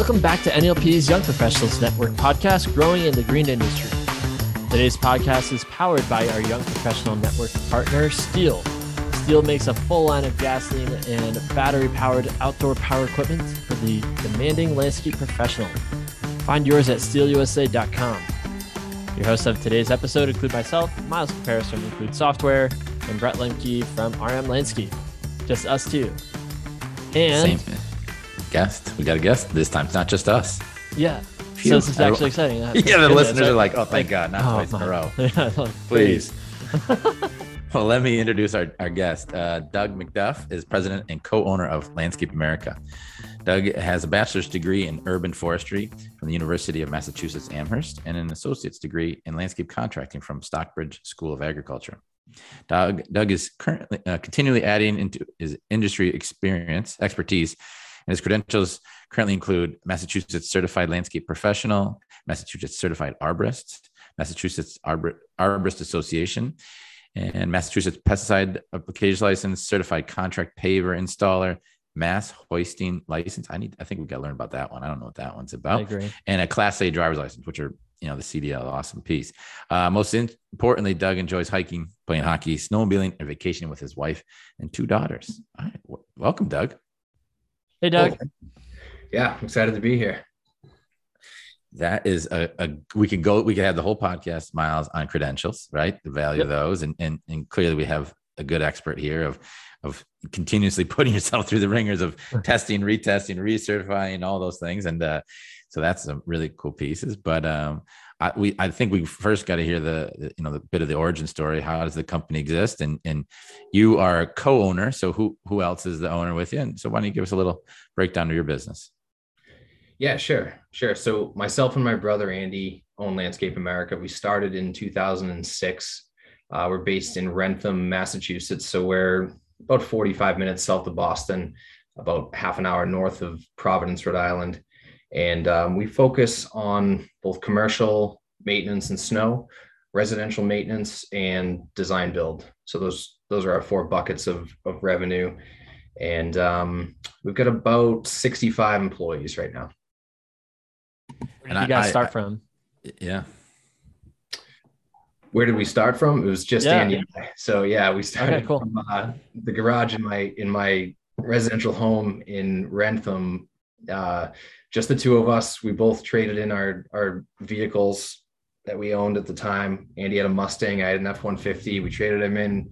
Welcome back to NALP's Young Professionals Network podcast, Growing in the Green Industry. Today's podcast is powered by our Young Professional Network partner, Stihl. Stihl makes a full line of gasoline and battery powered outdoor power equipment for the demanding landscape professional. Find yours at stihlusa.com. Your hosts of today's episode include myself, Miles Paris from Include Software, and Brett Lemke from RM Landscape. Just us two. And Same guest. We got a guest this time. It's not just us. yeah, Phew. so this is actually exciting. Yeah, the listeners are like, oh, thank God, not Oh, twice in a row. Yeah, like, Please. well, let me introduce our, our guest. Uh, Doug McDuff is president and co owner of Landscape America. Doug has a bachelor's degree in urban forestry from the University of Massachusetts Amherst and an associate's degree in landscape contracting from Stockbridge School of Agriculture. Doug, Doug is currently uh, continually adding into his industry experience, expertise, and his credentials currently include Massachusetts Certified Landscape Professional, Massachusetts Certified Arborist, Massachusetts Arbor- Arborist Association, and Massachusetts Pesticide Application License, Certified Contract Paver Installer, Mass Hoisting License. I need. I think we got to learn about that one. I don't know what that one's I about agree. and a Class A driver's license, which are you know the CDL, awesome piece. Uh, most in- importantly, Doug enjoys hiking, playing hockey, snowmobiling, and vacationing with his wife and two daughters. All right, w- welcome, Doug. Hey, Doug. Yeah, I'm excited to be here. That is a, a we could go we could have the whole podcast miles on credentials, right? The value of those, and and and clearly we have a good expert here of of continuously putting yourself through the ringers of testing, retesting, recertifying, all those things, and uh, so that's some really cool pieces. But um, I we I think we first got to hear the, the you know the bit of the origin story. How does the company exist? And and you are a co-owner, so who who else is the owner with you? And so why don't you give us a little breakdown of your business? Yeah, sure, sure. So myself and my brother Andy own Landscape America. We started in 2006. Uh, we're based in Wrentham, Massachusetts. So we're about 45 minutes south of Boston, about half an hour north of Providence, Rhode Island. And um, we focus on both commercial maintenance and snow, residential maintenance, and design build. So those those are our four buckets of, of revenue. And um, we've got about 65 employees right now. Where And did I- you guys I- start I- from? Yeah. where did we start from? It was just Yeah. Andy. and I. So yeah, we started Okay, cool. from uh, the garage in my in my residential home in Wrentham. Uh, just the two of us. We both traded in our our vehicles that we owned at the time. Andy had a Mustang. I had an F one fifty. We traded him in.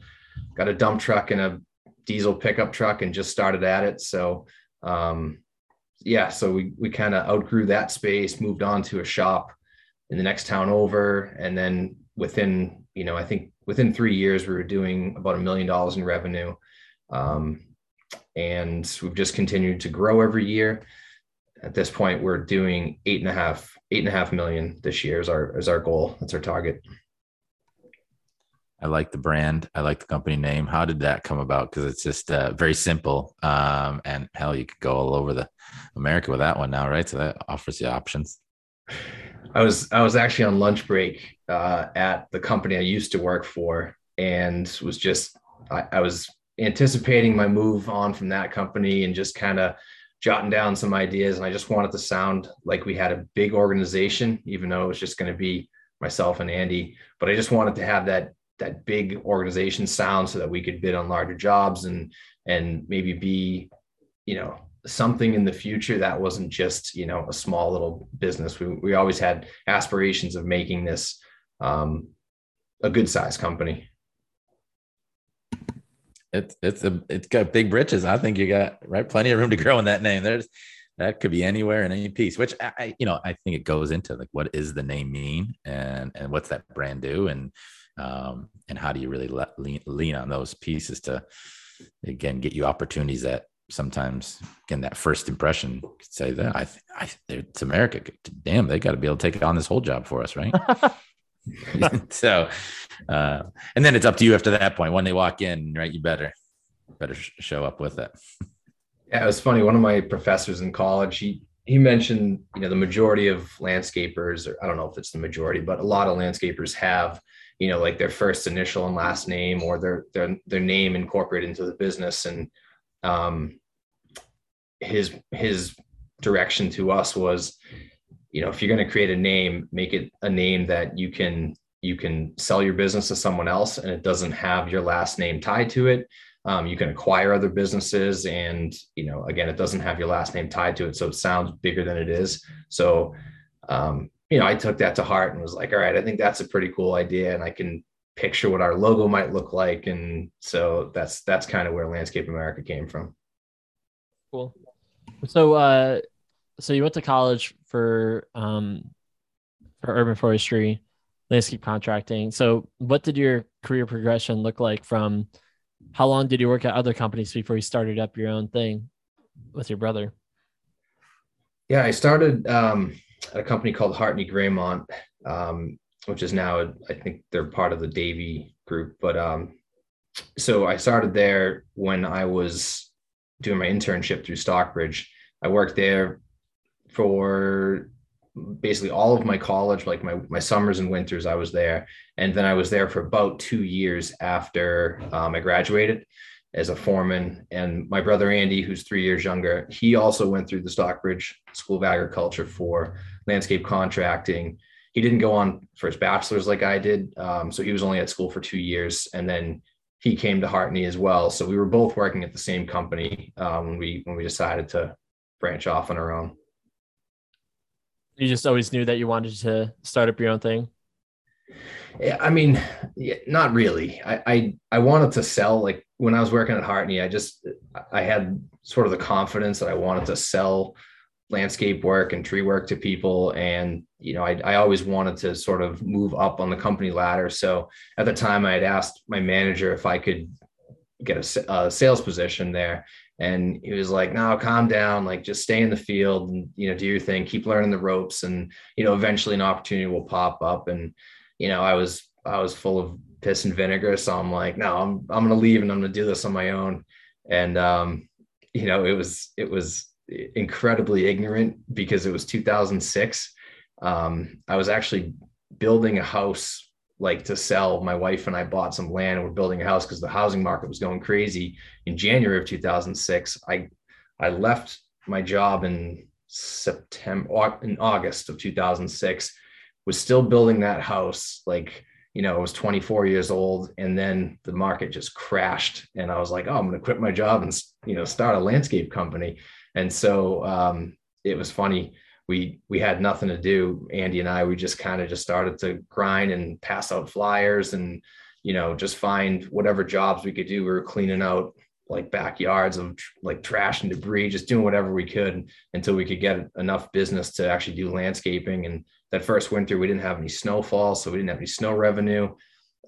Got a dump truck and a diesel pickup truck, and just started at it. So um, yeah, so we we kind of outgrew that space. Moved on to a shop in the next town over, and then within you know i think within three years we were doing about a million dollars in revenue um, and we've just continued to grow every year at this point we're doing eight and a half eight and a half million this year is our is our goal that's our target I like the brand. I like the company name. How did that come about? Because it's just uh, very simple. Um, and hell, you could go all over the America with that one now, right? So that offers you options. I was I was actually on lunch break uh, at the company I used to work for, and was just I, I was anticipating my move on from that company and just kind of jotting down some ideas. And I just wanted to sound like we had a big organization, even though it was just going to be myself and Andy. But I just wanted to have that that big organization sound so that we could bid on larger jobs and and maybe be, you know, something in the future that wasn't just you know a small little business we, we always had aspirations of making this um, a good size company It's it's a it's got big britches. I think you got right plenty of room to grow in that name. There's that could be anywhere in any piece. Which I I- you know I think it goes into like what is the name mean and and what's that brand do and um and how do you really let, lean lean on those pieces to again get you opportunities that sometimes again that first impression could say that I th- I it's America. Damn, they got to be able to take on this whole job for us, right? so uh and then it's up to you after that point. When they walk in right you better better sh- show up with it. Yeah it was funny. One of my professors in college he he mentioned you know the majority of landscapers or i don't know if it's the majority but a lot of landscapers have you know like their first initial and last name or their their their name incorporated into the business. And um his his direction to us was, you know, if you're going to create a name, make it a name that you can you can sell your business to someone else and it doesn't have your last name tied to it. Um, you can acquire other businesses and you know again it doesn't have your last name tied to it so it sounds bigger than it is. So um, you know i took that to heart and was like all right i think that's a pretty cool idea and i can picture what our logo might look like. And so that's that's kind of where landscape america came from. Cool. So uh so you went to college for um for urban forestry landscape contracting so what did your career progression look like from how long did you work at other companies before you started up your own thing with your brother yeah i started um at a company called hartney Greymont um which is now I think they're part of the Davey group. But um, so I started there when I was doing my internship through Stockbridge. I worked there for basically all of my college, like my my summers and winters. I was there, and then I was there for about two years after um, I graduated as a foreman. And my brother Andy, who's three years younger, he also went through the Stockbridge School of Agriculture for landscape contracting he didn't go on for his bachelor's like I did. Um, so he was only at school for two years, and then he came to Hartney as well. So we were both working at the same company um, when we when we decided to branch off on our own. You just always knew that you wanted to start up your own thing. Yeah, I mean, not really. I, I I wanted to sell. Like when I was working at Hartney, I just I had sort of the confidence that I wanted to sell landscape work and tree work to people and you know I, I always wanted to sort of move up on the company ladder so at the time i had asked my manager if i could get a, a sales position there and he was like no calm down like just stay in the field and you know do your thing keep learning the ropes and you know eventually an opportunity will pop up and you know i was i was full of piss and vinegar so i'm like no i'm i'm going to leave and i'm going to do this on my own and um you know it was it was incredibly ignorant because it was 2006. Um, I was actually building a house like to sell. My wife and I bought some land and we're building a house because the housing market was going crazy in January of 2006. I I left my job in September in August of 2006 was still building that house like you know, I was 24 years old and then the market just crashed and I was like, oh, I'm going to quit my job and, you know, start a landscape company. And so um, it was funny. We we had nothing to do. Andy and I, we just kind of just started to grind and pass out flyers and you know just find whatever jobs we could do. We were cleaning out like backyards of like trash and debris, just doing whatever we could until we could get enough business to actually do landscaping. And that first winter, we didn't have any snowfall, so we didn't have any snow revenue.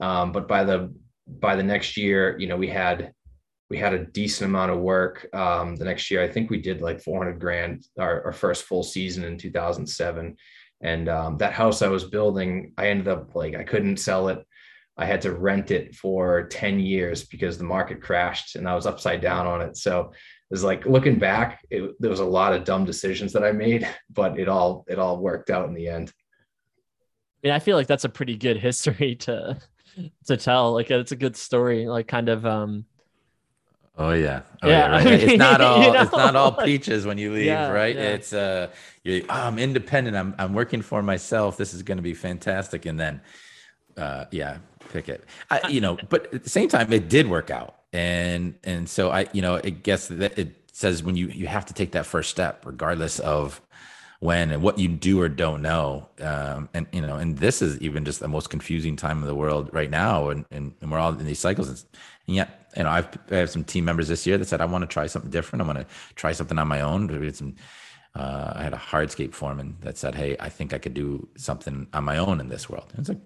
Um, but by the by the next year, you know, we had we had a decent amount of work um, the next year. I think we did like 400 grand our, our first full season in 2007. And um, that house I was building, I ended up like, I couldn't sell it. I had to rent it for 10 years because the market crashed and I was upside down on it. So it was like looking back, it, there was a lot of dumb decisions that I made, but it all, it all worked out in the end. I mean, I feel like that's a pretty good history to, to tell. Like it's a good story, like kind of, um, Oh yeah, oh, yeah. yeah right. it's not all you know? it's not all peaches when you leave, yeah, right? Yeah. It's uh, you're oh, I'm independent. I'm I'm working for myself. This is going to be fantastic. And then, uh, yeah, pick it. I, you know, but at the same time, it did work out, and and so I, you know, it guess that it says when you you have to take that first step, regardless of when and what you do or don't know. Um, and you know, and this is even just the most confusing time of the world right now, and and, and we're all in these cycles. And, and yet you know, I've I have some team members this year that said I want to try something different. I want to try something on my own. Some. Uh, I had a hardscape foreman that said, "Hey, I think I could do something on my own in this world." And it's like,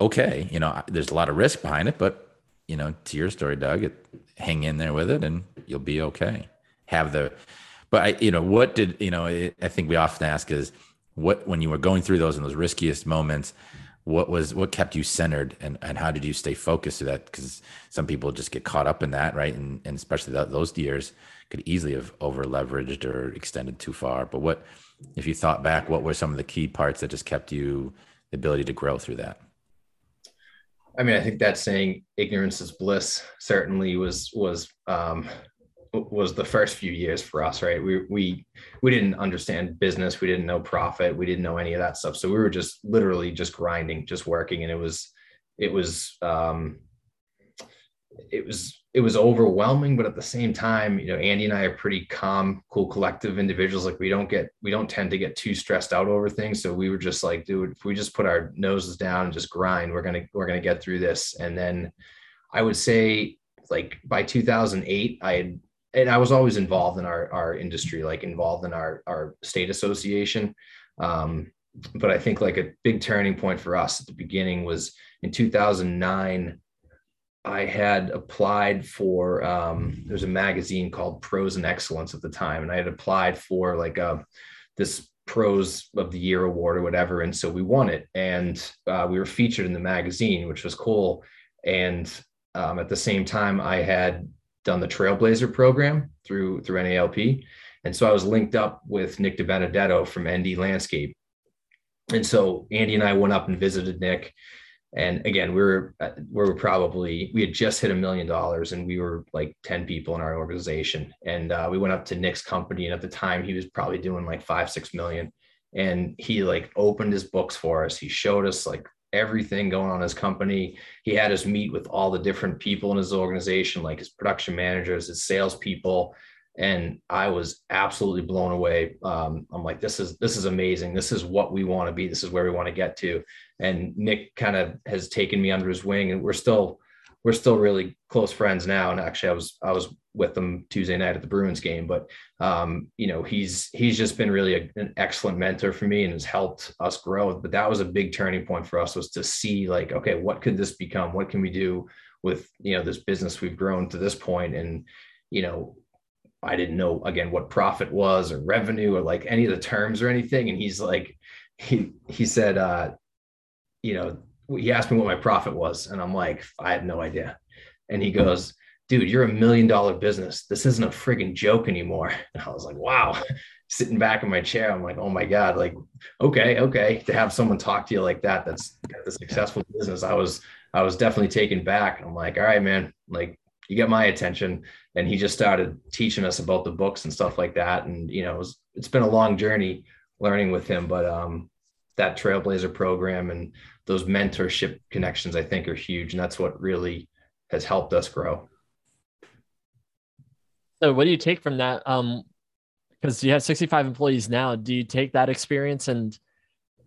okay, you know, there's a lot of risk behind it, but you know, to your story, Doug, it, hang in there with it, and you'll be okay. Have the, but I, you know, what did you know? I think we often ask is, what when you were going through those in those riskiest moments, what was what kept you centered and, and how did you stay focused to that? Because some people just get caught up in that right? And, and especially that, those years could easily have over leveraged or extended too far. But what if you thought back what were some of the key parts that just kept you the ability to grow through that? I mean i think that saying ignorance is bliss certainly was was um was the first few years for us, right? We we we didn't understand business, we didn't know profit, we didn't know any of that stuff. So we were just literally just grinding, just working, and it was it was um, it was it was overwhelming, but at the same time, you know, Andy and I are pretty calm, cool, collective individuals. Like we don't get we don't tend to get too stressed out over things. So we were just like, dude, if we just put our noses down and just grind, we're gonna we're gonna get through this. And then I would say like by 2008, I had and I was always involved in our our industry, like involved in our our state association. Um, but I think like a big turning point for us at the beginning was in 2009. I had applied for um, there's a magazine called Pros and Excellence at the time, and I had applied for like a uh, this Pros of the Year award or whatever, and so we won it, and uh, we were featured in the magazine, which was cool. And um, at the same time, I had done the Trailblazer program through through NALP, and so I was linked up with Nick De Benedetto from ND Landscape, and so Andy and I went up and visited Nick. And again, we were uh, we were probably we had just hit a million dollars, and we were like ten people in our organization. And uh, we went up to Nick's company, and at the time, he was probably doing like five six million. And he like opened his books for us. He showed us like everything going on in his company. He had us meet with all the different people in his organization, like his production managers, his salespeople, and I was absolutely blown away. Um, I'm like, this is this is amazing. This is what we want to be. This is where we want to get to. And Nick kind of has taken me under his wing, and we're still we're still really close friends now. And actually, I was I was with them Tuesday night at the Bruins game. But um, you know, he's he's just been really a, an excellent mentor for me and has helped us grow. But that was a big turning point for us was to see like, okay, what could this become? What can we do with you know this business we've grown to this point? And you know, I didn't know again what profit was or revenue or like any of the terms or anything. And he's like, he he said, uh, you know, he asked me what my profit was, and I'm like, I had no idea. And he goes, dude, you're a million dollar business. This isn't a frigging joke anymore. And I was like, wow. Sitting back in my chair, I'm like, oh my God, like, okay, okay. To have someone talk to you like that, that's the successful business. I was, I was definitely taken back. I'm like, all right, man, like you get my attention. And he just started teaching us about the books and stuff like that. And, you know, it was, it's been a long journey learning with him, but um, that Trailblazer program and those mentorship connections, I think are huge. And that's what really has helped us grow. So what do you take from that? Um, because you have 65 employees now. Do you take that experience and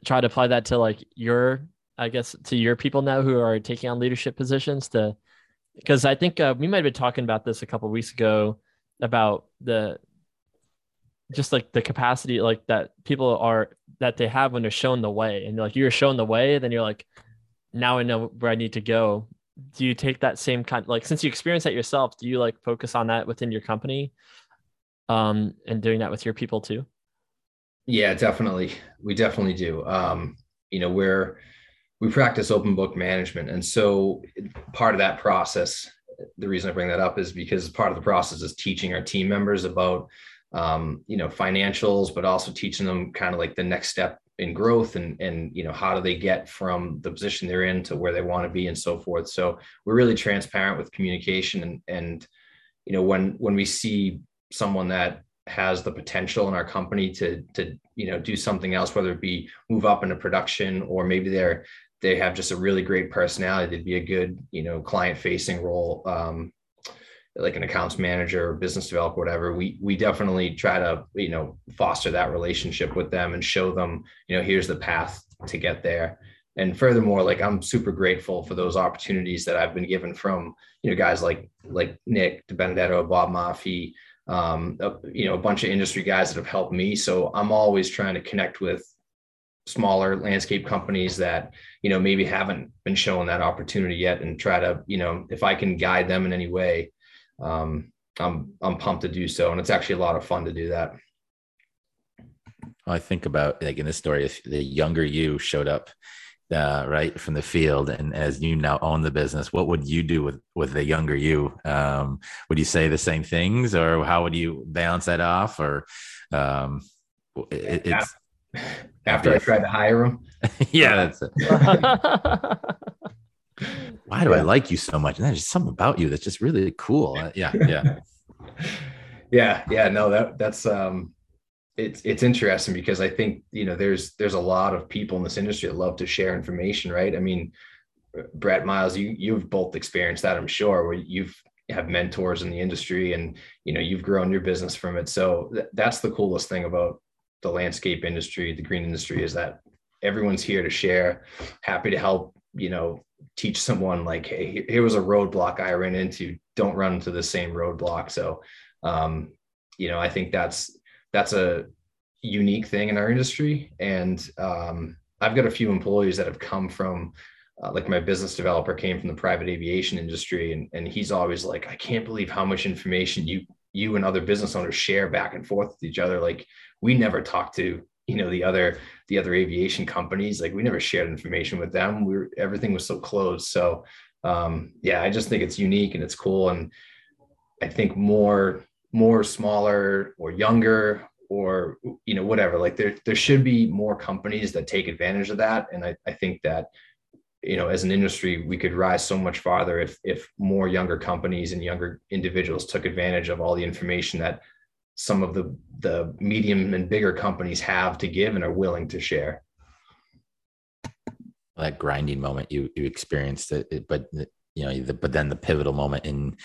try to apply that to like your, I guess, to your people now who are taking on leadership positions to, because I think uh, we might have been talking about this a couple weeks ago about the, just like the capacity like that people are that they have when they're shown the way and like you're shown the way then you're like now i know where i need to go. Do you take that same kind like since you experience that yourself do you like focus on that within your company um and doing that with your people too? Yeah definitely. We definitely do. Um you know we're we practice open book management and so part of that process the reason i bring that up is because part of the process is teaching our team members about um, you know financials but also teaching them kind of like the next step in growth and and you know how do they get from the position they're in to where they want to be and so forth. So we're really transparent with communication and and you know when when we see someone that has the potential in our company to to you know do something else whether it be move up into production or maybe they're they have just a really great personality they'd be a good you know client facing role um, like an accounts manager or business developer, whatever, we we definitely try to you know foster that relationship with them and show them you know here's the path to get there. And furthermore, like I'm super grateful for those opportunities that I've been given from you know guys like like Nick Benedetto, Bob Maffei, um, you know a bunch of industry guys that have helped me. So I'm always trying to connect with smaller landscape companies that you know maybe haven't been shown that opportunity yet and try to you know if i can guide them in any way um, I'm I'm pumped to do so, and it's actually a lot of fun to do that. I think about like in this story, if the younger you showed up uh, right from the field, and as you now own the business, what would you do with with the younger you? Um, would you say the same things, or how would you balance that off? Or um, it, it's after I tried to hire him. yeah, that's it. why do yeah. I like you so much? And there's something about you that's just really cool. Uh, yeah, yeah. Yeah, yeah, no, that that's um it's it's interesting because I think you know there's there's a lot of people in this industry that love to share information, right? I mean, Brett Miles, you you've both experienced that, I'm sure, where you've have mentors in the industry and you know you've grown your business from it. So th- that's the coolest thing about the landscape industry, the green industry, is that everyone's here to share, happy to help. You know, teach someone like, hey, here was a roadblock I ran into. Don't run into the same roadblock. So, um, you know, I think that's that's a unique thing in our industry. And um, I've got a few employees that have come from, uh, like my business developer came from the private aviation industry, and and he's always like, I can't believe how much information you you and other business owners share back and forth with each other. Like we never talk to you know the other the other aviation companies like we never shared information with them. We were everything was so closed. So um yeah i just think it's unique and it's cool. And i think more more smaller or younger or you know whatever like there there should be more companies that take advantage of that. And i, I think that you know as an industry we could rise so much farther if if more younger companies and younger individuals took advantage of all the information that some of the the medium and bigger companies have to give and are willing to share. That grinding moment you you experienced it, but you know the, but then the pivotal moment in,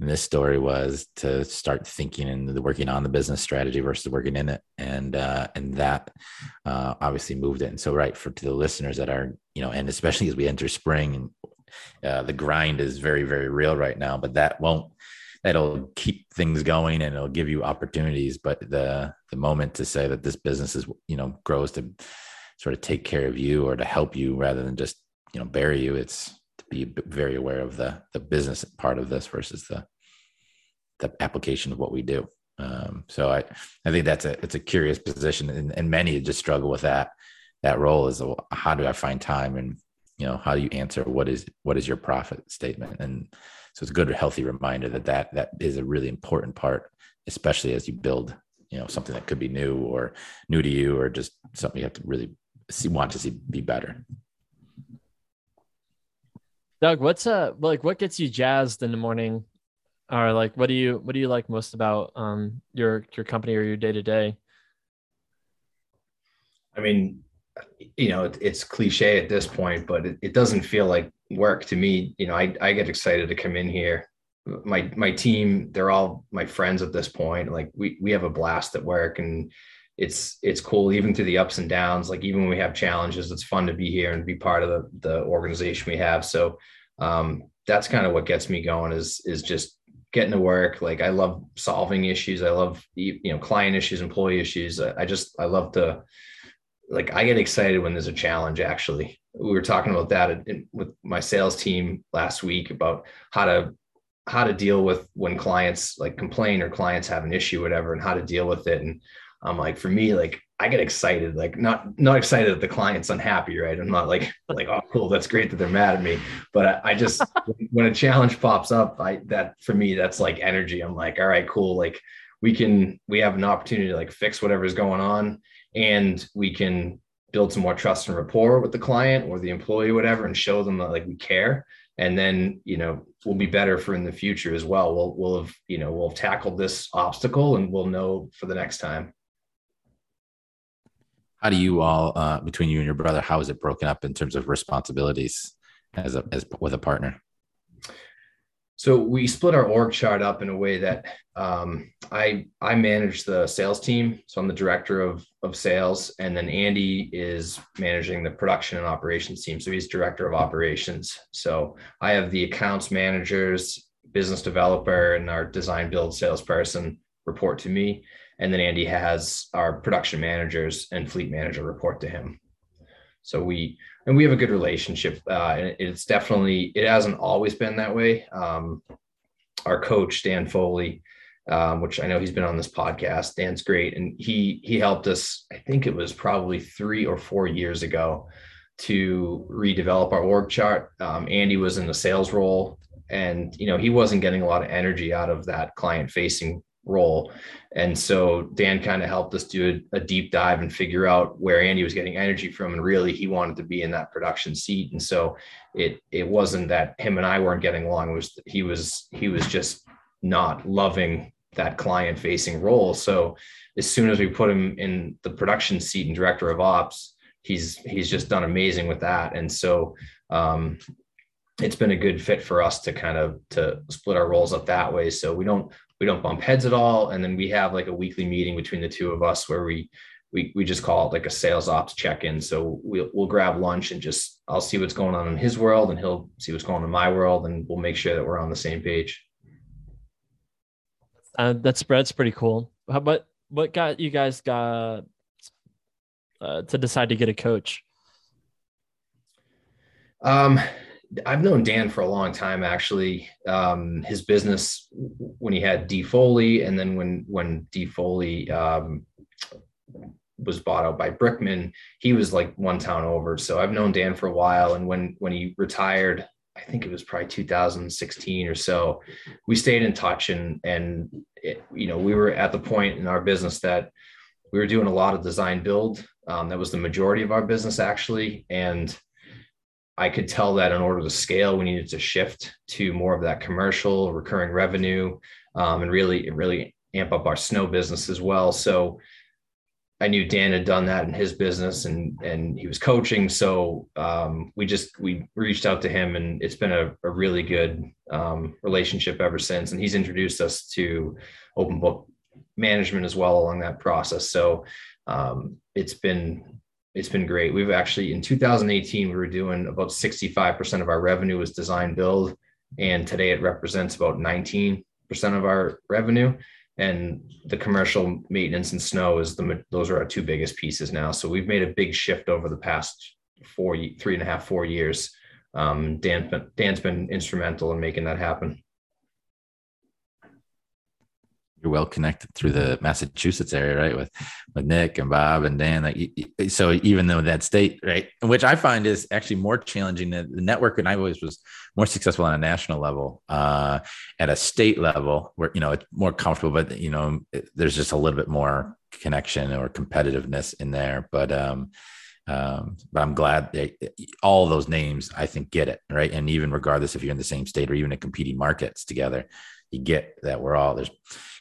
in this story was to start thinking and working on the business strategy versus working in it. And uh, and that uh, obviously moved it. And so right for to the listeners that are you know and especially as we enter spring and uh, the grind is very very real right now but that won't that'll keep things going and it'll give you opportunities but the the moment to say that this business is you know grows to sort of take care of you or to help you rather than just you know bury you it's to be very aware of the the business part of this versus the the application of what we do. Um, so I I think that's a it's a curious position, and, and many just struggle with that that role is how do I find time and you know how do you answer what is what is your profit statement and so it's a good healthy reminder that that that is a really important part especially as you build you know something that could be new or new to you or just something you have to really see want to see be better Doug, what's uh like what gets you jazzed in the morning? Or like what do you what do you like most about um your your company or your day to day? I mean, you know, it, it's cliche at this point, but it, it doesn't feel like work to me. You know, I, I get excited to come in here. My my team, they're all my friends at this point. Like we we have a blast at work and it's it's cool even through the ups and downs like even when we have challenges it's fun to be here and be part of the the organization we have so um, that's kind of what gets me going is is just getting to work like i love solving issues i love you know client issues employee issues i just i love to like i get excited when there's a challenge actually we were talking about that in, with my sales team last week about how to how to deal with when clients like complain or clients have an issue whatever and how to deal with it and I'm like, for me, like I get excited, like not not excited that the client's unhappy, right? I'm not like like oh cool, that's great that they're mad at me, but I, I just when a challenge pops up, I that for me that's like energy. I'm like, all right, cool, like we can we have an opportunity to like fix whatever's going on, and we can build some more trust and rapport with the client or the employee, whatever, and show them that like we care. And then you know we'll be better for in the future as well. We'll we'll have you know we'll have tackled this obstacle and we'll know for the next time how do you all uh, between you and your brother how is it broken up in terms of responsibilities as a as with a partner so we split our org chart up in a way that um, I I manage the sales team, so I'm the director of of sales, and then Andy is managing the production and operations team, so he's director of operations. So I have the accounts managers, business developer, and our design build salesperson report to me, and then Andy has our production managers and fleet manager report to him. So we and we have a good relationship. Uh, and it's definitely it hasn't always been that way. Um, our coach Dan Foley, um, which I know he's been on this podcast. Dan's great, and he he helped us. I think it was probably three or four years ago to redevelop our org chart. Um, Andy was in the sales role, and you know he wasn't getting a lot of energy out of that client facing role. And so Dan kind of helped us do a, a, deep dive and figure out where Andy was getting energy from. And really he wanted to be in that production seat. And so it it wasn't that him and I weren't getting along. It was he was he was just not loving that client facing role. So as soon as we put him in the production seat and director of ops, he's he's just done amazing with that. And so um, it's been a good fit for us to kind of to split our roles up that way. So we don't we don't bump heads at all. And then we have like a weekly meeting between the two of us where we we we just call it like a sales ops check-in. So we'll we'll grab lunch and just I'll see what's going on in his world and he'll see what's going on in my world and we'll make sure that we're on the same page. Uh, that's that's pretty cool. How what what got you guys got uh, to decide to get a coach? Um, I've known Dan for a long time, actually. Um, his business when he had D Foley, and then when when D Foley um, was bought out by Brickman, he was like one town over. So I've known Dan for a while, and when when he retired, I think it was probably 2016 or so, we stayed in touch, and and it, you know we were at the point in our business that we were doing a lot of design build. Um, that was the majority of our business actually, and I could tell that in order to scale, we needed to shift to more of that commercial recurring revenue um, and really, really amp up our snow business as well. So I knew Dan had done that in his business and and he was coaching. So um, we just we reached out to him and it's been a, a really good um, relationship ever since. And he's introduced us to open book management as well along that process. So um, it's been it's been great. We've actually in 2018 we were doing about 65% of our revenue was design build, and today it represents about 19% of our revenue. And the commercial maintenance and snow is the those are our two biggest pieces now. So we've made a big shift over the past four, three and a half, four years. Um, Dan, Dan's been instrumental in making that happen you're well connected through the Massachusetts area, right? With with Nick and Bob and Dan. Like, so even though that state, right, which I find is actually more challenging. The, the network and I always was more successful on a national level. Uh, at a state level, where you know it's more comfortable, but you know there's just a little bit more connection or competitiveness in there. But um, um, but I'm glad all those names I think get it right, and even regardless if you're in the same state or even in competing markets together, you get that we're all there's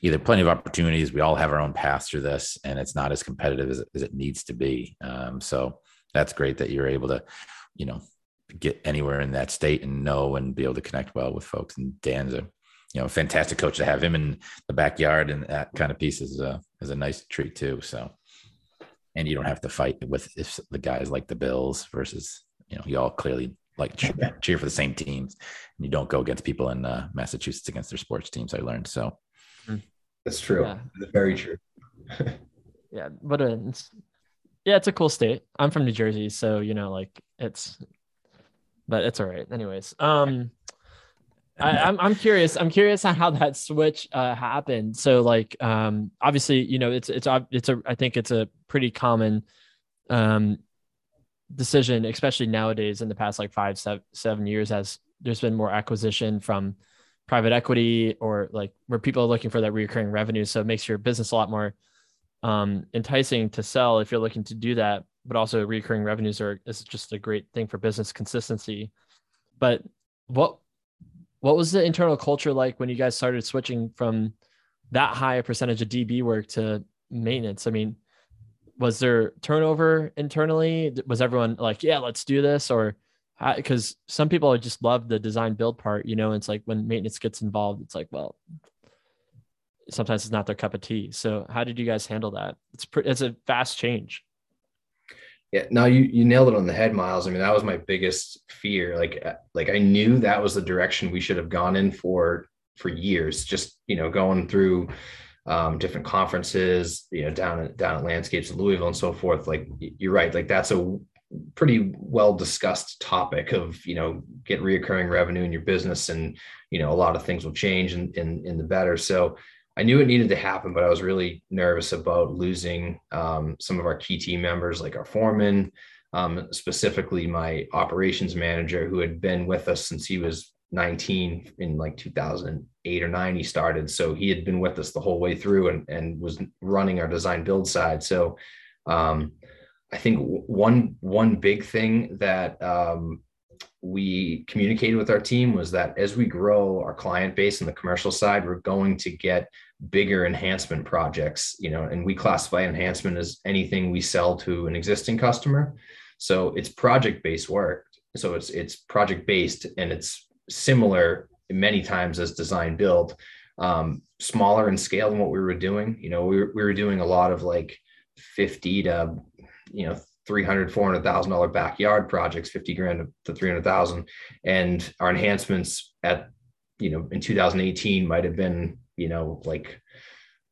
either plenty of opportunities. We all have our own paths through this, and it's not as competitive as as it needs to be. Um, so that's great that you're able to, you know, get anywhere in that state and know and be able to connect well with folks. And Dan's a, you know, fantastic coach to have him in the backyard and that kind of piece is a is a nice treat too. So, and you don't have to fight with if the guys like the Bills versus you know you all clearly like cheer, cheer for the same teams and you don't go against people in uh, Massachusetts against their sports teams. I learned so. Mm. That's true. Yeah. That's very true. yeah, but uh, it's, yeah, it's a cool state. I'm from New Jersey, so you know, like it's, but it's all right. Anyways, um, I, am I'm, I'm curious. I'm curious on how that switch uh, happened. So like, um, obviously, you know, it's it's it's a I think it's a pretty common um decision, especially nowadays in the past like five seven, seven years, as there's been more acquisition from private equity or like where people are looking for that recurring revenue. So it makes your business a lot more um, enticing to sell if you're looking to do that. But also recurring revenues are is just a great thing for business consistency. But what what was the internal culture like when you guys started switching from that high a percentage of DB work to maintenance? I mean, was there turnover internally? Was everyone like, yeah, let's do this? Or because some people just love the design build part, you know, it's like when maintenance gets involved, it's like, well, sometimes it's not their cup of tea. So how did you guys handle that? It's pretty, it's a fast change. Yeah, no, you you nailed it on the head, Miles. I mean, that was my biggest fear. Like, uh, like I knew that was the direction we should have gone in for for years. Just you know, going through um, different conferences, you know, down down at landscapes in Louisville and so forth. Like you're right, like that's a pretty well discussed topic of you know get reoccurring revenue in your business, and you know a lot of things will change in in, in the better. So I knew it needed to happen, but I was really nervous about losing um, some of our key team members, like our foreman, um, specifically my operations manager, who had been with us since he was 19 in like 2008 or 9 he started so he had been with us the whole way through and, and was running our design build side so um, i think one one big thing that um, we communicated with our team was that as we grow our client base on the commercial side, we're going to get bigger enhancement projects, you know, and we classify enhancement as anything we sell to an existing customer. So it's project based work. So it's it's project based and it's similar many times as design build, um, smaller in scale than what we were doing. You know, we were, we were doing a lot of like 50 to, you know, 300 400,000 dollar backyard projects 50 grand to 300,000 and our enhancements at you know in 2018 might have been you know like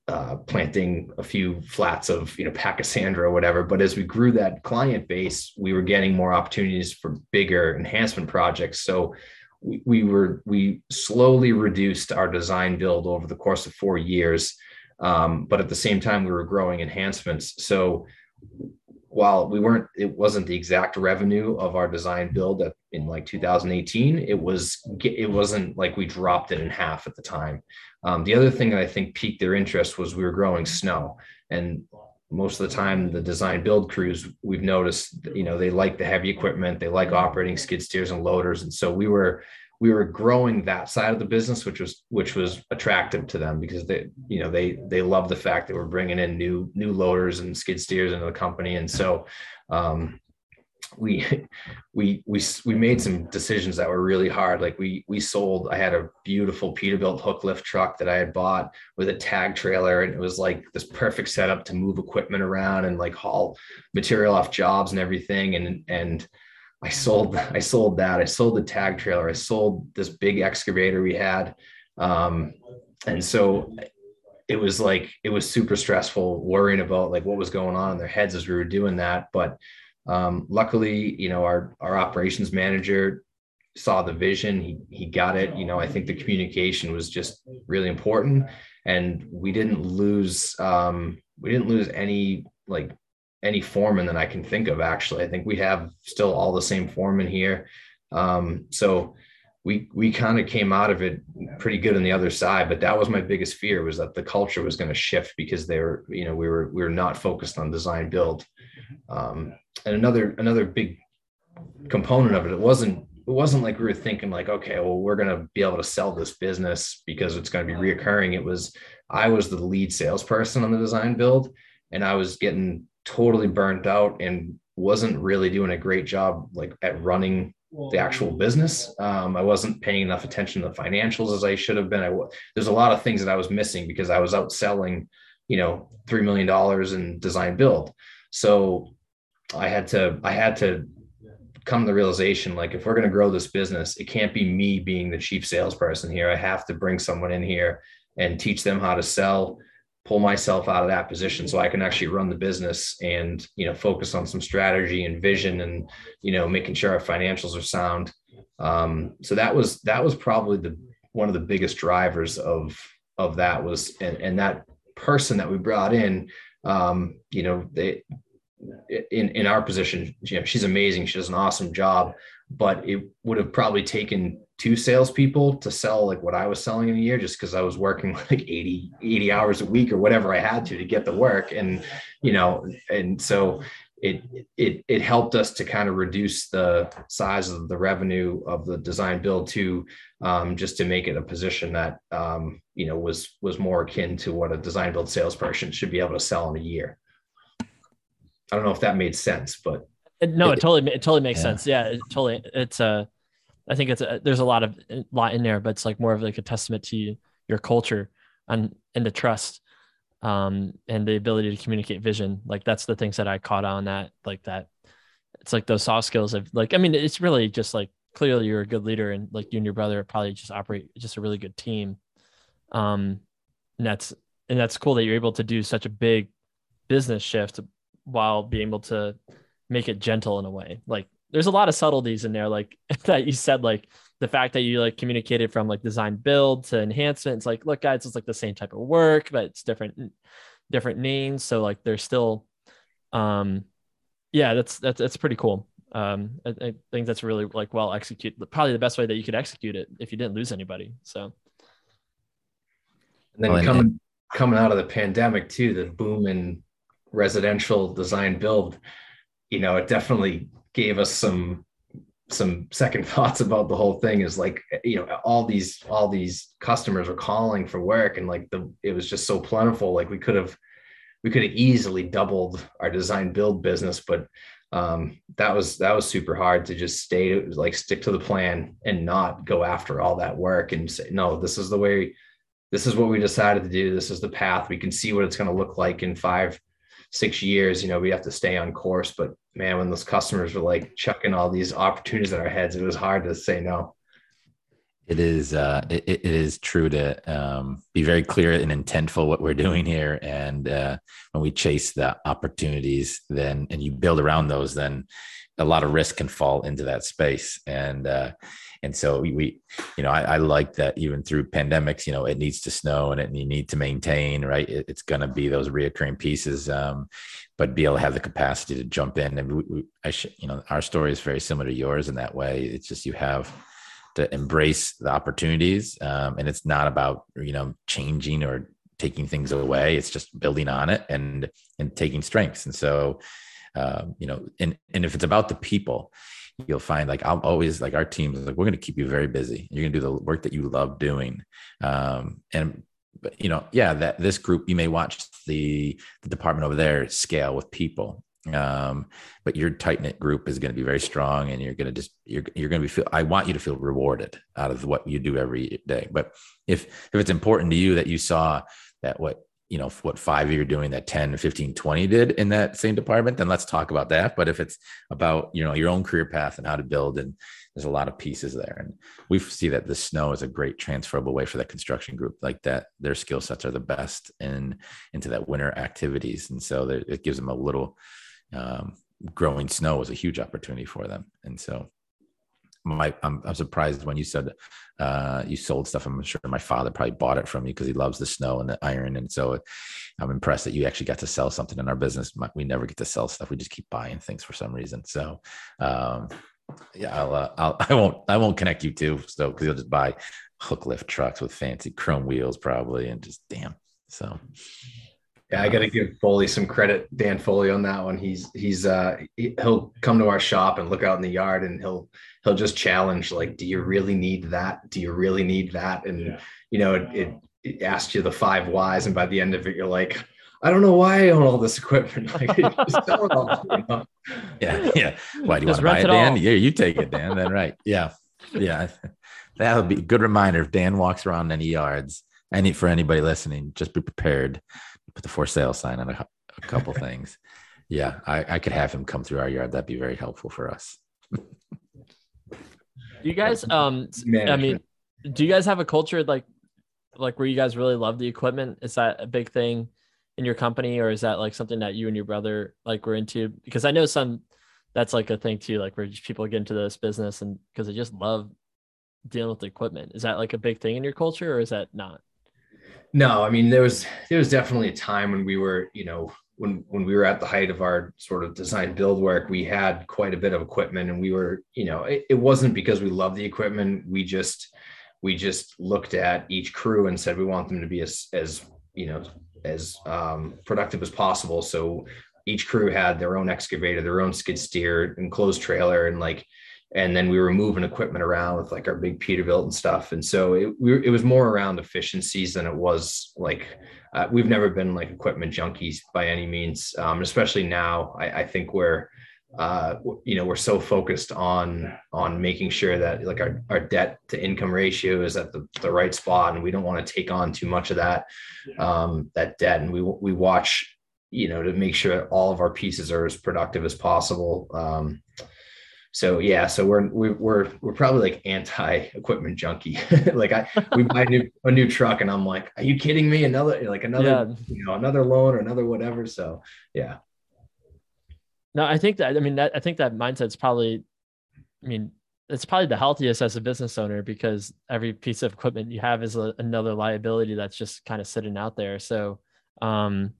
uh, planting a few flats of you know pachysandra or whatever. But as we grew that client base we were getting more opportunities for bigger enhancement projects. So we, we were we slowly reduced our design build over the course of four years um, but at the same time we were growing enhancements. So while we weren't it wasn't the exact revenue of our design build in like 2018 it was it wasn't like we dropped it in half at the time. Um, the other thing that i think piqued their interest was we were growing snow. And most of the time the design build crews we've noticed you know they like the heavy equipment they like operating skid steers and loaders and so we were we were growing that side of the business which was which was attractive to them because they you know they they love the fact that we're bringing in new new loaders and skid steers into the company and so um, we we we we made some decisions that were really hard like we we sold i had a beautiful peterbilt hook lift truck that i had bought with a tag trailer and it was like this perfect setup to move equipment around and like haul material off jobs and everything and and I sold I sold that. I sold the tag trailer. I sold this big excavator we had. Um, and so it was like it was super stressful worrying about like what was going on in their heads as we were doing that. But um, luckily, you know, our our operations manager saw the vision. He he got it. You know, I think the communication was just really important, and we didn't lose um, we didn't lose any like any foreman that I can think of. Actually, I think we have still all the same foreman here. Um, so we we kind of came out of it pretty good on the other side. But that was my biggest fear was that the culture was going to shift because they were you know we were we were not focused on design build. Um, and another another big component of it, it wasn't it wasn't like we were thinking like okay well we're going to be able to sell this business because it's going to be reoccurring it was i was the lead salesperson on the design build and i was getting totally burnt out and wasn't really doing a great job like at running the actual business. Um, I wasn't paying enough attention to the financials as I should have been. I there's a lot of things that I was missing because I was out selling, you know, three million dollars in design build. So I had to I had to come to the realization like if we're going to grow this business, it can't be me being the chief salesperson here. I have to bring someone in here and teach them how to sell pull myself out of that position so I can actually run the business and you know focus on some strategy and vision and you know making sure our financials are sound. Um, so that was that was probably the one of the biggest drivers of of that was and, and that person that we brought in um, you know they in in our position you know, she's amazing she does an awesome job but it would have probably taken two salespeople to sell like what I was selling in a year just because I was working like 80, 80 hours a week or whatever I had to to get the work. And, you know, and so it it it helped us to kind of reduce the size of the revenue of the design build to um, just to make it a position that um, you know was was more akin to what a design build salesperson should be able to sell in a year. I don't know if that made sense, but no, it, it totally it totally makes yeah. sense. Yeah, it totally. It's a uh, think it's a, there's a lot of a lot in there, but it's like more of like a testament to your culture and and the trust um and the ability to communicate vision. Like that's the things that I caught on that like that. It's like those soft skills of like I mean it's really just like clearly you're a good leader and like you and your brother probably just operate just a really good team. Um and that's and that's cool that you're able to do such a big business shift while being able to make it gentle in a way. Like there's a lot of subtleties in there, like that you said, like the fact that you like communicated from like design build to enhancement. It's like, look, guys, it's like the same type of work, but it's different, different names. So like there's still, um, yeah, that's that's that's pretty cool. Um, I, I think that's really like well executed. Probably the best way that you could execute it if you didn't lose anybody. So, and then well, coming and- coming out of the pandemic too, the boom in residential design build, you know, it definitely gave us some some second thoughts about the whole thing is like you know all these all these customers are calling for work and like the it was just so plentiful. Like we could have we could have easily doubled our design build business but um, that was that was super hard to just stay like stick to the plan and not go after all that work and say no this is the way this is what we decided to do. This is the path. We can see what it's going to look like in five six years. You know we have to stay on course. But man when those customers were like chucking all these opportunities at our heads it was hard to say no. It is uh, it, it is true to um, be very clear and intentful what we're doing here. And uh, when we chase the opportunities then and you build around those then a lot of risk can fall into that space. And uh, and so we, you know I, I, like that even through pandemics you know it needs to snow and it you need to maintain right? It, it's going to be those reoccurring pieces. Um, but be able to have the capacity to jump in. And we, we I should you know our story is very similar to yours in that way. It's just you have to embrace the opportunities um, and it's not about you know changing or taking things away. It's just building on it and and taking strengths. And so um, you know and and if it's about the people you'll find like i'll always like our team is like we're going to keep you very busy. You're going to do the work that you love doing. Um, and but you know yeah that this group you may watch the the department over there scale with people um, but your tight knit group is going to be very strong, and you're going to just you're you're going to be feel. I want you to feel rewarded out of what you do every day. But if if it's important to you that you saw that what you know what five you're doing that 10 15 20 did in that same department then let's talk about that but if it's about you know your own career path and how to build and there's a lot of pieces there and we see that the snow is a great transferable way for that construction group like that their skill sets are the best in into that winter activities and so there, it gives them a little um, growing snow was a huge opportunity for them. And so my, I'm, I'm surprised when you said uh, you sold stuff. I'm sure my father probably bought it from you because he loves the snow and the iron. And so I'm impressed that you actually got to sell something in our business. We never get to sell stuff. We just keep buying things for some reason. So um, yeah, I'll, uh, I'll, I won't, I won't connect you to so because you'll just buy hook lift trucks with fancy chrome wheels probably and just damn. So yeah, I got to give Foley some credit, Dan Foley, on that one. He's he's uh he'll come to our shop and look out in the yard, and he'll he'll just challenge like, do you really need that? Do you really need that? And yeah. you know, it, it, it asks you the five whys, and by the end of it, you're like, I don't know why I own all this equipment. Like, all, you know? Yeah, yeah. Why do you just want to buy it, Dan? All. Yeah, you take it, Dan. Then right. Yeah, yeah. That would be a good reminder if Dan walks around any yards. Any for anybody listening, just be prepared put the for sale sign on a, a couple things. Yeah, I, I could have him come through our yard. That'd be very helpful for us. do you guys um Management. I mean, do you guys have a culture like like where you guys really love the equipment? Is that a big thing in your company or is that like something that you and your brother like were into? Because I know some that's like a thing too, like where just people get into this business and because they just love dealing with equipment. Is that like a big thing in your culture or is that not? No, I mean there was there was definitely a time when we were, you know, when when we were at the height of our sort of design build work, we had quite a bit of equipment, and we were, you know, it, it wasn't because we loved the equipment. We just we just looked at each crew and said we want them to be as as you know as um, productive as possible. So each crew had their own excavator, their own skid steer, enclosed trailer, and like and then we were moving equipment around with like our big Peterbilt and stuff. And so it, we, it was more around efficiencies than it was like uh, we've never been like equipment junkies by any means. Um, especially now, I, I think we're uh, you know we're so focused on on making sure that like our, our debt to income ratio is at the, the right spot and we don't want to take on too much of that um, that debt and we we watch you know to make sure all of our pieces are as productive as possible um, so yeah, so we're we're we're probably like anti equipment junkie. like I we buy a new a new truck and I'm like, are you kidding me? Another like another yeah. you know another loan or another whatever. So yeah. No, I think that I mean that I think that mindset's probably, I mean, it's probably the healthiest as a business owner because every piece of equipment you have is a, another liability that's just kind of sitting out there. So, um,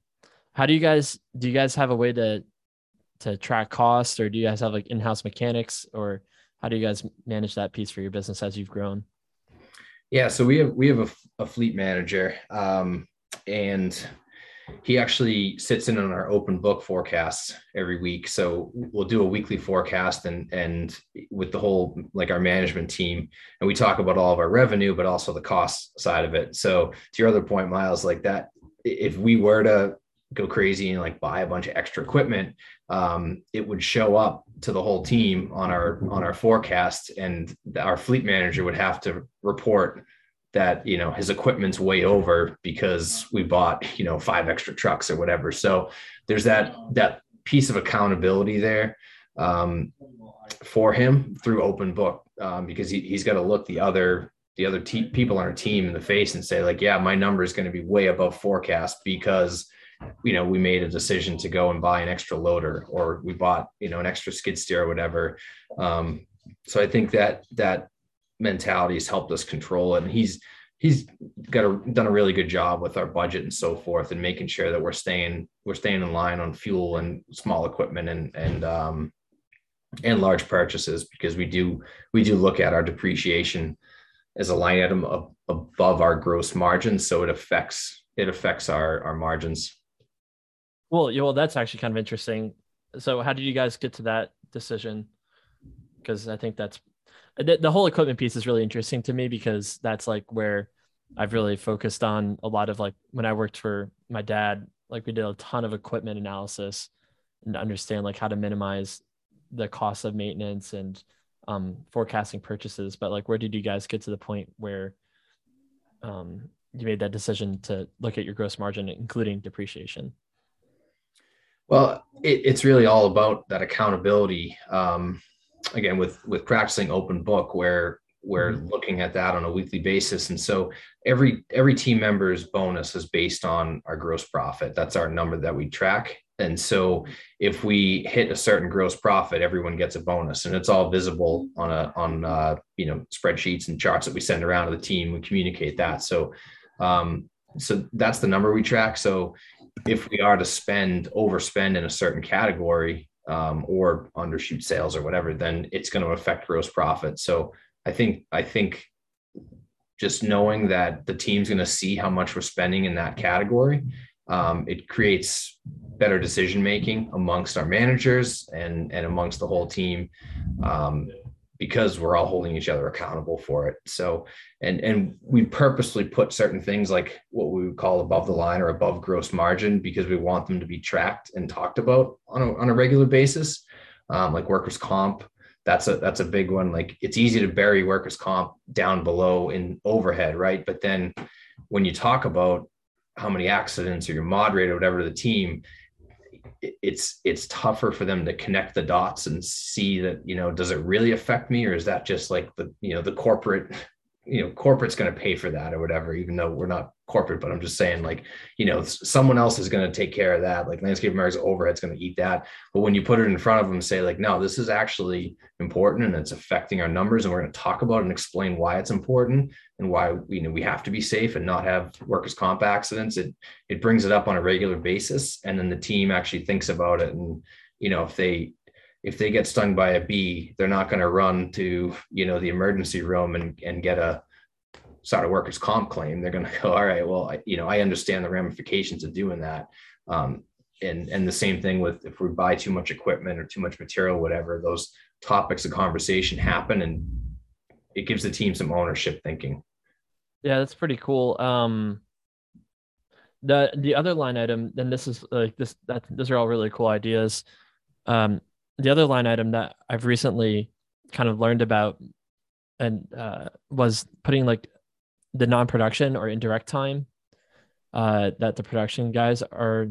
how do you guys do? You guys have a way to to track costs or do you guys have like in-house mechanics or how do you guys manage that piece for your business as you've grown yeah so we have we have a, a fleet manager um, and he actually sits in on our open book forecasts every week. So we'll do a weekly forecast and and with the whole like our management team, and we talk about all of our revenue, but also the cost side of it. So to your other point, Miles, like that, if we were to go crazy and like buy a bunch of extra equipment, um, it would show up to the whole team on our on our forecast, and our fleet manager would have to report that you know his equipment's way over because we bought you know five extra trucks or whatever. So there's that that piece of accountability there um, for him through open book um, because he, he's got to look the other the other te- people on our team in the face and say like yeah my number is going to be way above forecast because you know we made a decision to go and buy an extra loader or we bought you know an extra skid steer or whatever. Um, so i think that that mentality has helped us control it. And he's he's got a, done a really good job with our budget and so forth, and making sure that we're staying we're staying in line on fuel and small equipment and and um, and large purchases because we do we do look at our depreciation as a line item of, above our gross margins, so it affects it affects our our margins. Well, yeah, well, that's actually kind of interesting. So, how did you guys get to that decision? Because I think that's the, the whole equipment piece is really interesting to me because that's like where I've really focused on a lot of like when I worked for my dad, like we did a ton of equipment analysis and understand like how to minimize the cost of maintenance and um, forecasting purchases. But like, where did you guys get to the point where um, you made that decision to look at your gross margin, including depreciation? Well, it, it's really all about that accountability. Um, again with with practicing open book where we're mm-hmm. looking at that on a weekly basis. And so every every team member's bonus is based on our gross profit. That's our number that we track. And so if we hit a certain gross profit everyone gets a bonus. And it's all visible on a on uh, you know spreadsheets and charts that we send around to the team. We communicate that. So um, so that's the number we track. So if we are to spend overspend in a certain category um, or undershoot sales or whatever, then it's going to affect gross profit. So I think I think just knowing that the team's going to see how much we're spending in that category, um, it creates better decision making amongst our managers and and amongst the whole team. Um, because we're all holding each other accountable for it. So, and and we purposely put certain things like what we would call above the line or above gross margin because we want them to be tracked and talked about on a on a regular basis, um, like workers' comp. That's a that's a big one. Like it's easy to bury workers' comp down below in overhead, right? But then when you talk about how many accidents or your mod rate or whatever to the team, it's it's tougher for them to connect the dots and see that you know does it really affect me or is that just like the you know the corporate you know corporate's going to pay for that or whatever even though we're not corporate but i'm just saying like you know someone else is going to take care of that. Like landscape america's overhead's going to eat that. But when you put it in front of them say like no this is actually important and it's affecting our numbers and we're going to talk about and explain why it's important and why you know we have to be safe and not have workers comp accidents it it brings it up on a regular basis and then the team actually thinks about it and you know if they if they get stung by a bee, they're not going to run to you know the emergency room and and get a start a workers comp claim. They're going to go, all right, well, I, you know, I understand the ramifications of doing that. Um, and and the same thing with if we buy too much equipment or too much material, whatever, those topics of conversation happen, and it gives the team some ownership thinking. Yeah, that's pretty cool. Um, the the other line item, and this is like this that those are all really cool ideas. Um, the other line item that I've recently kind of learned about and uh, was putting like the non-production or indirect time uh, that the production guys are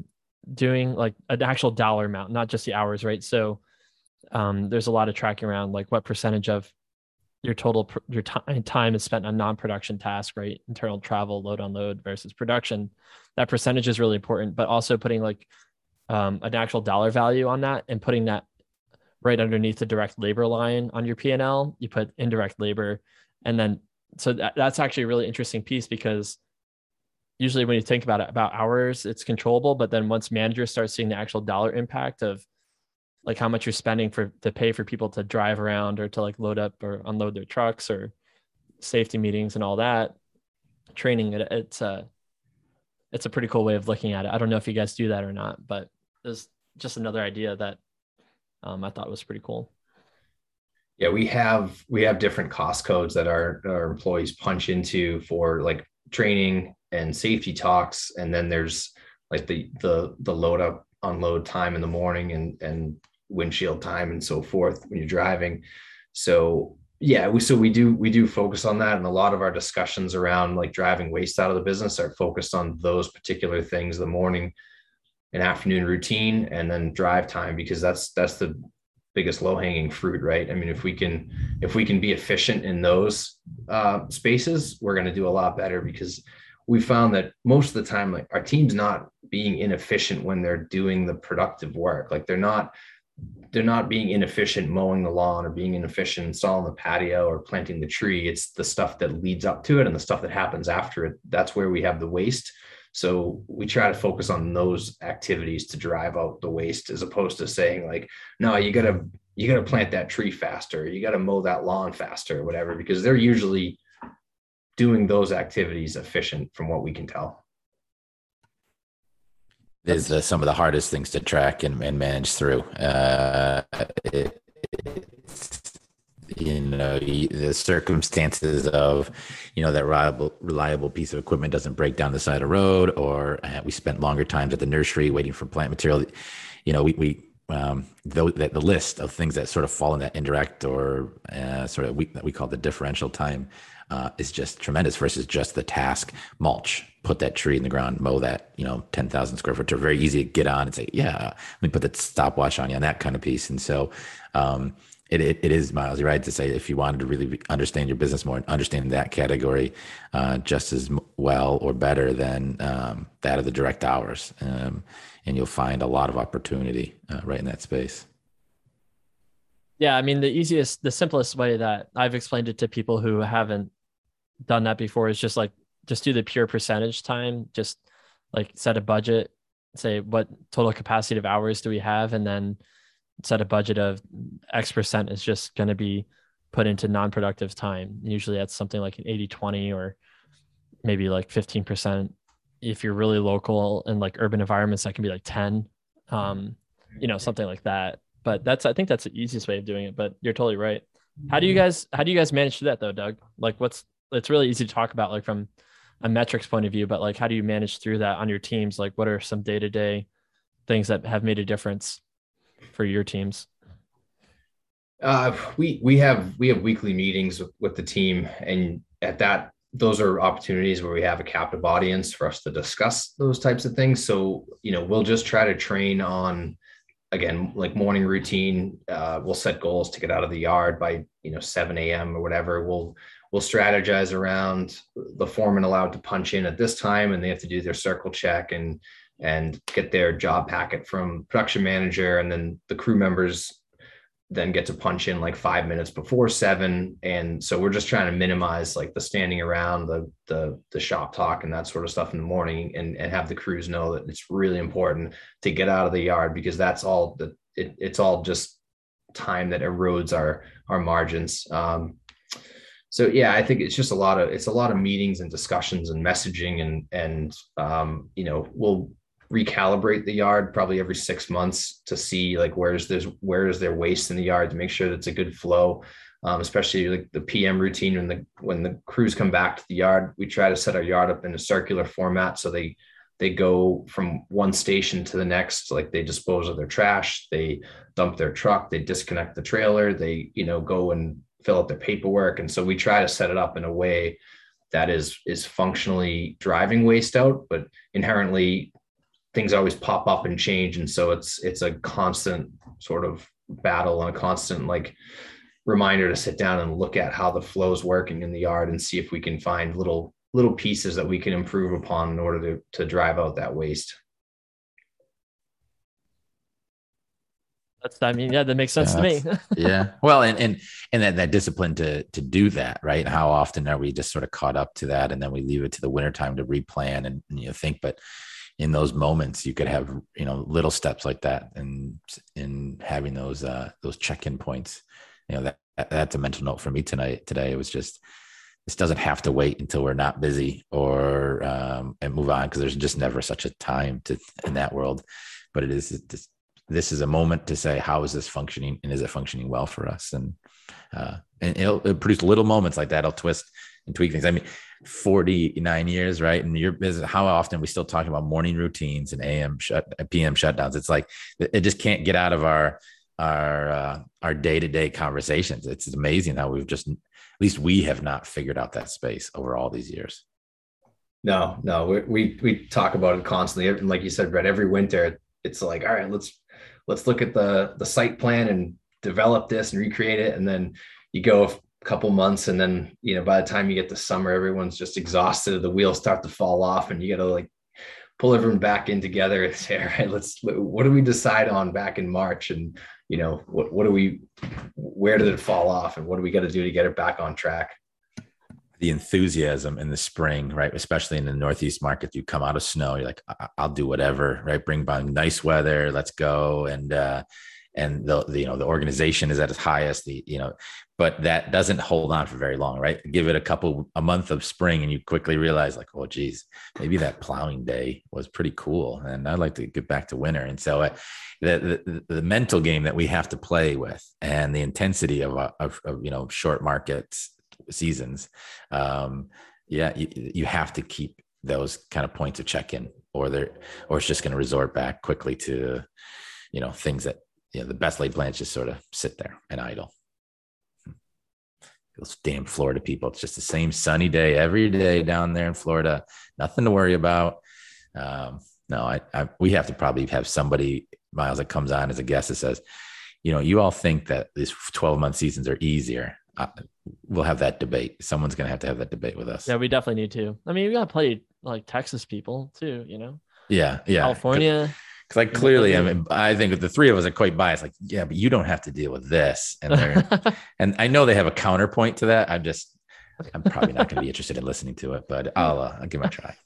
doing like an actual dollar amount, not just the hours, right? So um, there's a lot of tracking around like what percentage of your total your time time is spent on non-production tasks, right? Internal travel, load unload versus production. That percentage is really important, but also putting like um, an actual dollar value on that and putting that right underneath the direct labor line on your P&L, you put indirect labor. And then, so that, that's actually a really interesting piece because usually when you think about it, about hours, it's controllable. But then once managers start seeing the actual dollar impact of like how much you're spending for to pay for people to drive around or to like load up or unload their trucks or safety meetings and all that training, it, it's a, it's a pretty cool way of looking at it. I don't know if you guys do that or not, but it's just another idea that um, I thought it was pretty cool. Yeah, we have we have different cost codes that our, our employees punch into for like training and safety talks, and then there's like the the the load up unload time in the morning and and windshield time and so forth when you're driving. So yeah, we so we do we do focus on that, and a lot of our discussions around like driving waste out of the business are focused on those particular things: the morning and afternoon routine, and then drive time, because that's that's the biggest low hanging fruit, right? I mean, if we can if we can be efficient in those uh, spaces, we're going to do a lot better because we found that most of the time, like our team's not being inefficient when they're doing the productive work. Like they're not they're not being inefficient mowing the lawn or being inefficient installing the patio or planting the tree. It's the stuff that leads up to it and the stuff that happens after it. That's where we have the waste. So we try to focus on those activities to drive out the waste as opposed to saying like, no, you gotta you gotta plant that tree faster, you gotta mow that lawn faster or whatever, because they're usually doing those activities efficient from what we can tell is the, some of the hardest things to track and, and manage through. Uh, it, you know the circumstances of you know that reliable reliable piece of equipment doesn't break down the side of the road or uh, we spent longer times at the nursery waiting for plant material you know we, we um, the, the list of things that sort of fall in that indirect or uh, sort of we, that we call the differential time uh, is just tremendous versus just the task. Mulch put that tree in the ground mow that you know 10,000 square foot. Are very easy to get on and say yeah let me put that stopwatch on you on that kind of piece. And so um, it, it, it is miles you're right? To say if you wanted to really understand your business more and understand that category uh, just as well or better than um, that of the direct hours um, and you'll find a lot of opportunity uh, right in that space. Yeah i mean the easiest the simplest way that i've explained it to people who haven't done that before is just like just do the pure percentage time. Just like set a budget say what total capacity of hours do we have? And then set a budget of x percent is just going to be put into non-productive time. Usually that's something like an 80 20 or maybe like 15% if you're really local in like urban environments that can be like 10 um you know something like that. But that's i think that's the easiest way of doing it but you're totally right. How do you guys how do you guys manage that though doug? Like what's it's really easy to talk about like from a metrics point of view, but like how do you manage through that on your teams? Like what are some day to day things that have made a difference for your teams? Uh, we we have we have weekly meetings with, with the team, and at that those are opportunities where we have a captive audience for us to discuss those types of things. So you know we'll just try to train on again like morning routine. Uh, we'll set goals to get out of the yard by you know 7 a.m. or whatever. We'll we'll strategize around the foreman allowed to punch in at this time and they have to do their circle check and and get their job packet from production manager and then the crew members then get to punch in like five minutes before seven. And so we're just trying to minimize like the standing around the the the shop talk and that sort of stuff in the morning and and have the crews know that it's really important to get out of the yard because that's all that it, it's all just time that erodes our our margins. Um, so yeah i think it's just a lot of it's a lot of meetings and discussions and messaging and and um, you know we'll recalibrate the yard probably every six months to see like where's there's where is there waste in the yard to make sure that it's a good flow um, especially like the pm routine when the when the crews come back to the yard we try to set our yard up in a circular format so they they go from one station to the next like they dispose of their trash they dump their truck they disconnect the trailer they you know go and fill out their paperwork. And so we try to set it up in a way that is is functionally driving waste out, but inherently things always pop up and change. And so it's it's a constant sort of battle and a constant like reminder to sit down and look at how the flow is working in the yard and see if we can find little little pieces that we can improve upon in order to to drive out that waste. That's I mean, yeah, that makes sense yeah, to me. yeah. Well, and and and that, that discipline to to do that, right? How often are we just sort of caught up to that and then we leave it to the wintertime to replan and, and you know think, but in those moments you could have you know little steps like that and in having those uh those check-in points you know that that's a mental note for me tonight today it was just this doesn't have to wait until we're not busy or um, and move on because there's just never such a time to in that world. But it is this, this is a moment to say how is this functioning and is it functioning well for us and uh, and it'll, it'll produce little moments like that. It'll twist and tweak things. I mean, 49 years, right? And your business, how often we still talk about morning routines and AM shut, PM shutdowns? It's like it just can't get out of our our uh, our day to day conversations. It's amazing how we've just, at least we have not figured out that space over all these years. No, no, we we, we talk about it constantly. And like you said, Brett, every winter it's like, all right, let's let's look at the the site plan and develop this and recreate it, and then you go couple months and then you know by the time you get to summer everyone's just exhausted the wheels start to fall off and you got to like pull everyone back in together and say all right let's what do we decide on back in march? And you know what what do we where did it fall off and what do we got to do to get it back on track? The enthusiasm in the spring right especially in the northeast market you come out of snow you're like i'll do whatever right? Bring by nice weather let's go and uh and the, the, you know the organization is at its highest the you know but that doesn't hold on for very long right give it a couple a month of spring and you quickly realize like oh geez maybe that plowing day was pretty cool and i'd like to get back to winter and so uh, the, the, the mental game that we have to play with and the intensity of, uh, of, of you know short market seasons um yeah you, you have to keep those kind of points of check-in or they're or it's just going to resort back quickly to you know things that you know, the best laid plans just sort of sit there and idle. Those damn Florida people. It's just the same sunny day every day down there in Florida. Nothing to worry about. Um, no, I, I, we have to probably have somebody, Miles, that comes on as a guest that says, you know, you all think that these 12 month seasons are easier. Uh, we'll have that debate. Someone's going to have to have that debate with us. Yeah, we definitely need to. I mean, we got to play like Texas people too, you know? Yeah. Yeah. California. Because like clearly, I mean, I think the three of us are quite biased. Like, yeah, but you don't have to deal with this, and they're, and I know they have a counterpoint to that. I'm just, I'm probably not going to be interested in listening to it, but I'll, uh, I'll give it a try.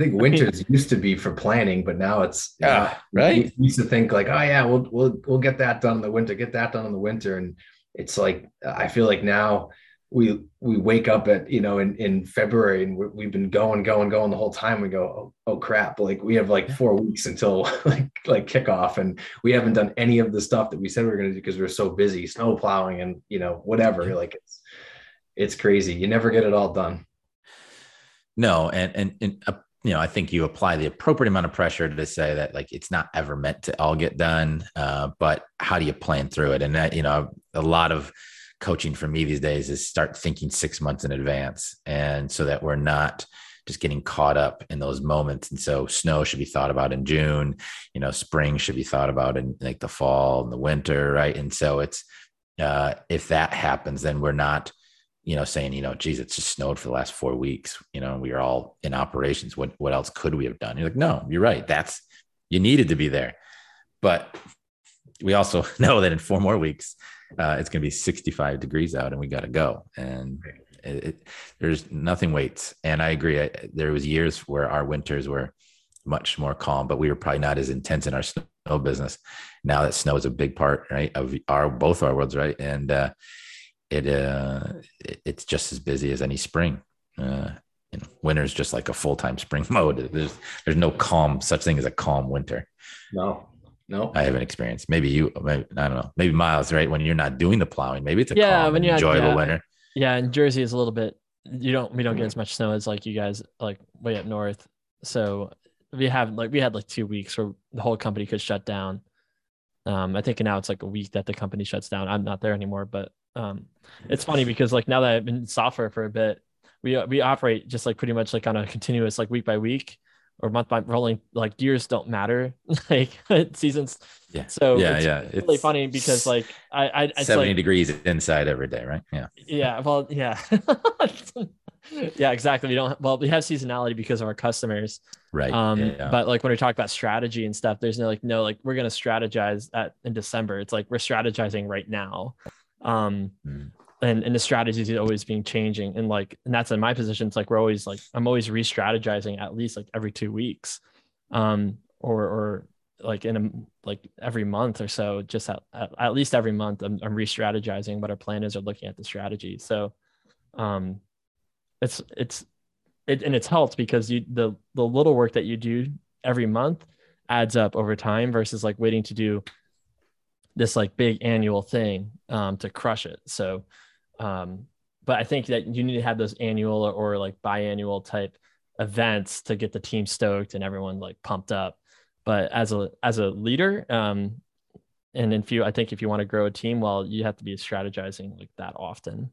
I think winters used to be for planning, but now it's yeah, right. We used to think like, oh yeah, we'll we'll we'll get that done in the winter, get that done in the winter, and it's like I feel like now we we wake up at you know in in February and we have been going going going the whole time. We go oh, oh, crap! Like we have like four weeks until like like kickoff, and we haven't done any of the stuff that we said we are going to do because we are so busy snow plowing and you know whatever. Like it's it's crazy. You never get it all done. No, and and and. Uh, you know, I think you apply the appropriate amount of pressure to say that like it's not ever meant to all get done, uh, but how do you plan through it? And that you know, a lot of coaching for me these days is start thinking six months in advance. And so that we're not just getting caught up in those moments. And so snow should be thought about in June, you know, spring should be thought about in like the fall and the winter. Right. And so it's, uh, if that happens, then we're not, you know, saying, you know, geez, it's just snowed for the last four weeks. You know, we are all in operations. What what else could we have done? You're like, no, you're right. That's you needed to be there. But we also know that in four more weeks, uh, it's going to be 65 degrees out and we got to go. And it, it, there's nothing waits. And I agree. I, there was years where our winters were much more calm, but we were probably not as intense in our snow business. Now that snow is a big part, right, of our both our worlds, right, and uh, it uh, it, it's just as busy as any spring. Uh, you know, winter is just like a full time spring mode. There's there's no calm such thing as a calm winter. No, no, I haven't experienced. Maybe you, maybe, I don't know. Maybe Miles, right? When you're not doing the plowing, maybe it's a yeah, calm, when you enjoyable yeah. winter. Yeah, and Jersey is a little bit. You don't. We don't get as much snow as like you guys, like way up north. So we have like we had like two weeks where the whole company could shut down. Um, I think now it's like a week that the company shuts down. I'm not there anymore, but um, it's funny because like now that I've been software for a bit, we we operate just like pretty much like on a continuous like week by week or month by rolling like years don't matter like seasons. Yeah. So yeah yeah. it's yeah really it's funny because like i i 70 like, degrees inside every day right? Yeah. Yeah well yeah. Yeah exactly. We don't well we have seasonality because of our customers. Right. Um yeah. but like when we talk about strategy and stuff there's no like no like we're going to strategize at in december. It's like we're strategizing right now. Um mm and and the strategies is always being changing and like and that's in my position it's like we're always like i'm always re-strategizing at least like every two weeks um or or like in a like every month or so, just at, at least every month, I'm, I'm re-strategizing what our plan is or looking at the strategy. So, um, it's it's it and it's helped because you the the little work that you do every month adds up over time versus like waiting to do this like big annual thing um, to crush it. So, um, but I think that you need to have those annual or, or like biannual type events to get the team stoked and everyone like pumped up. But as a as a leader, um, and if you, I think if you want to grow a team, well, you have to be strategizing like that often.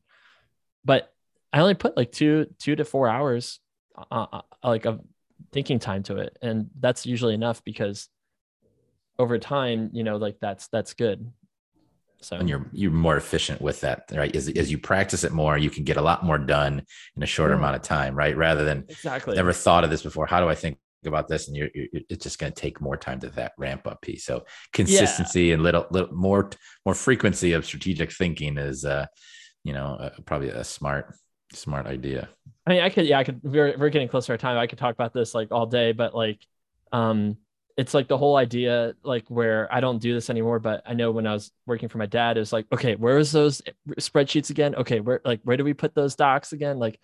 But I only put like two two to four hours, uh, uh like of thinking time to it, and that's usually enough because over time, you know, like that's that's good. So and you're you're more efficient with that, right? As as you practice it more, you can get a lot more done in a shorter yeah. amount of time, right? Rather than exactly never thought of this before. How do I think about this? And you're, you're it's just going to take more time to that ramp up piece. So consistency yeah. and little little more more frequency of strategic thinking is, uh, you know, uh, probably a smart smart idea. I mean, I could yeah, I could. We're we're getting closer to our time. I could talk about this like all day, but like, um, it's like the whole idea like where i don't do this anymore but i know when i was working for my dad it was like okay where's those spreadsheets again? Okay where like where do we put those docs again? Like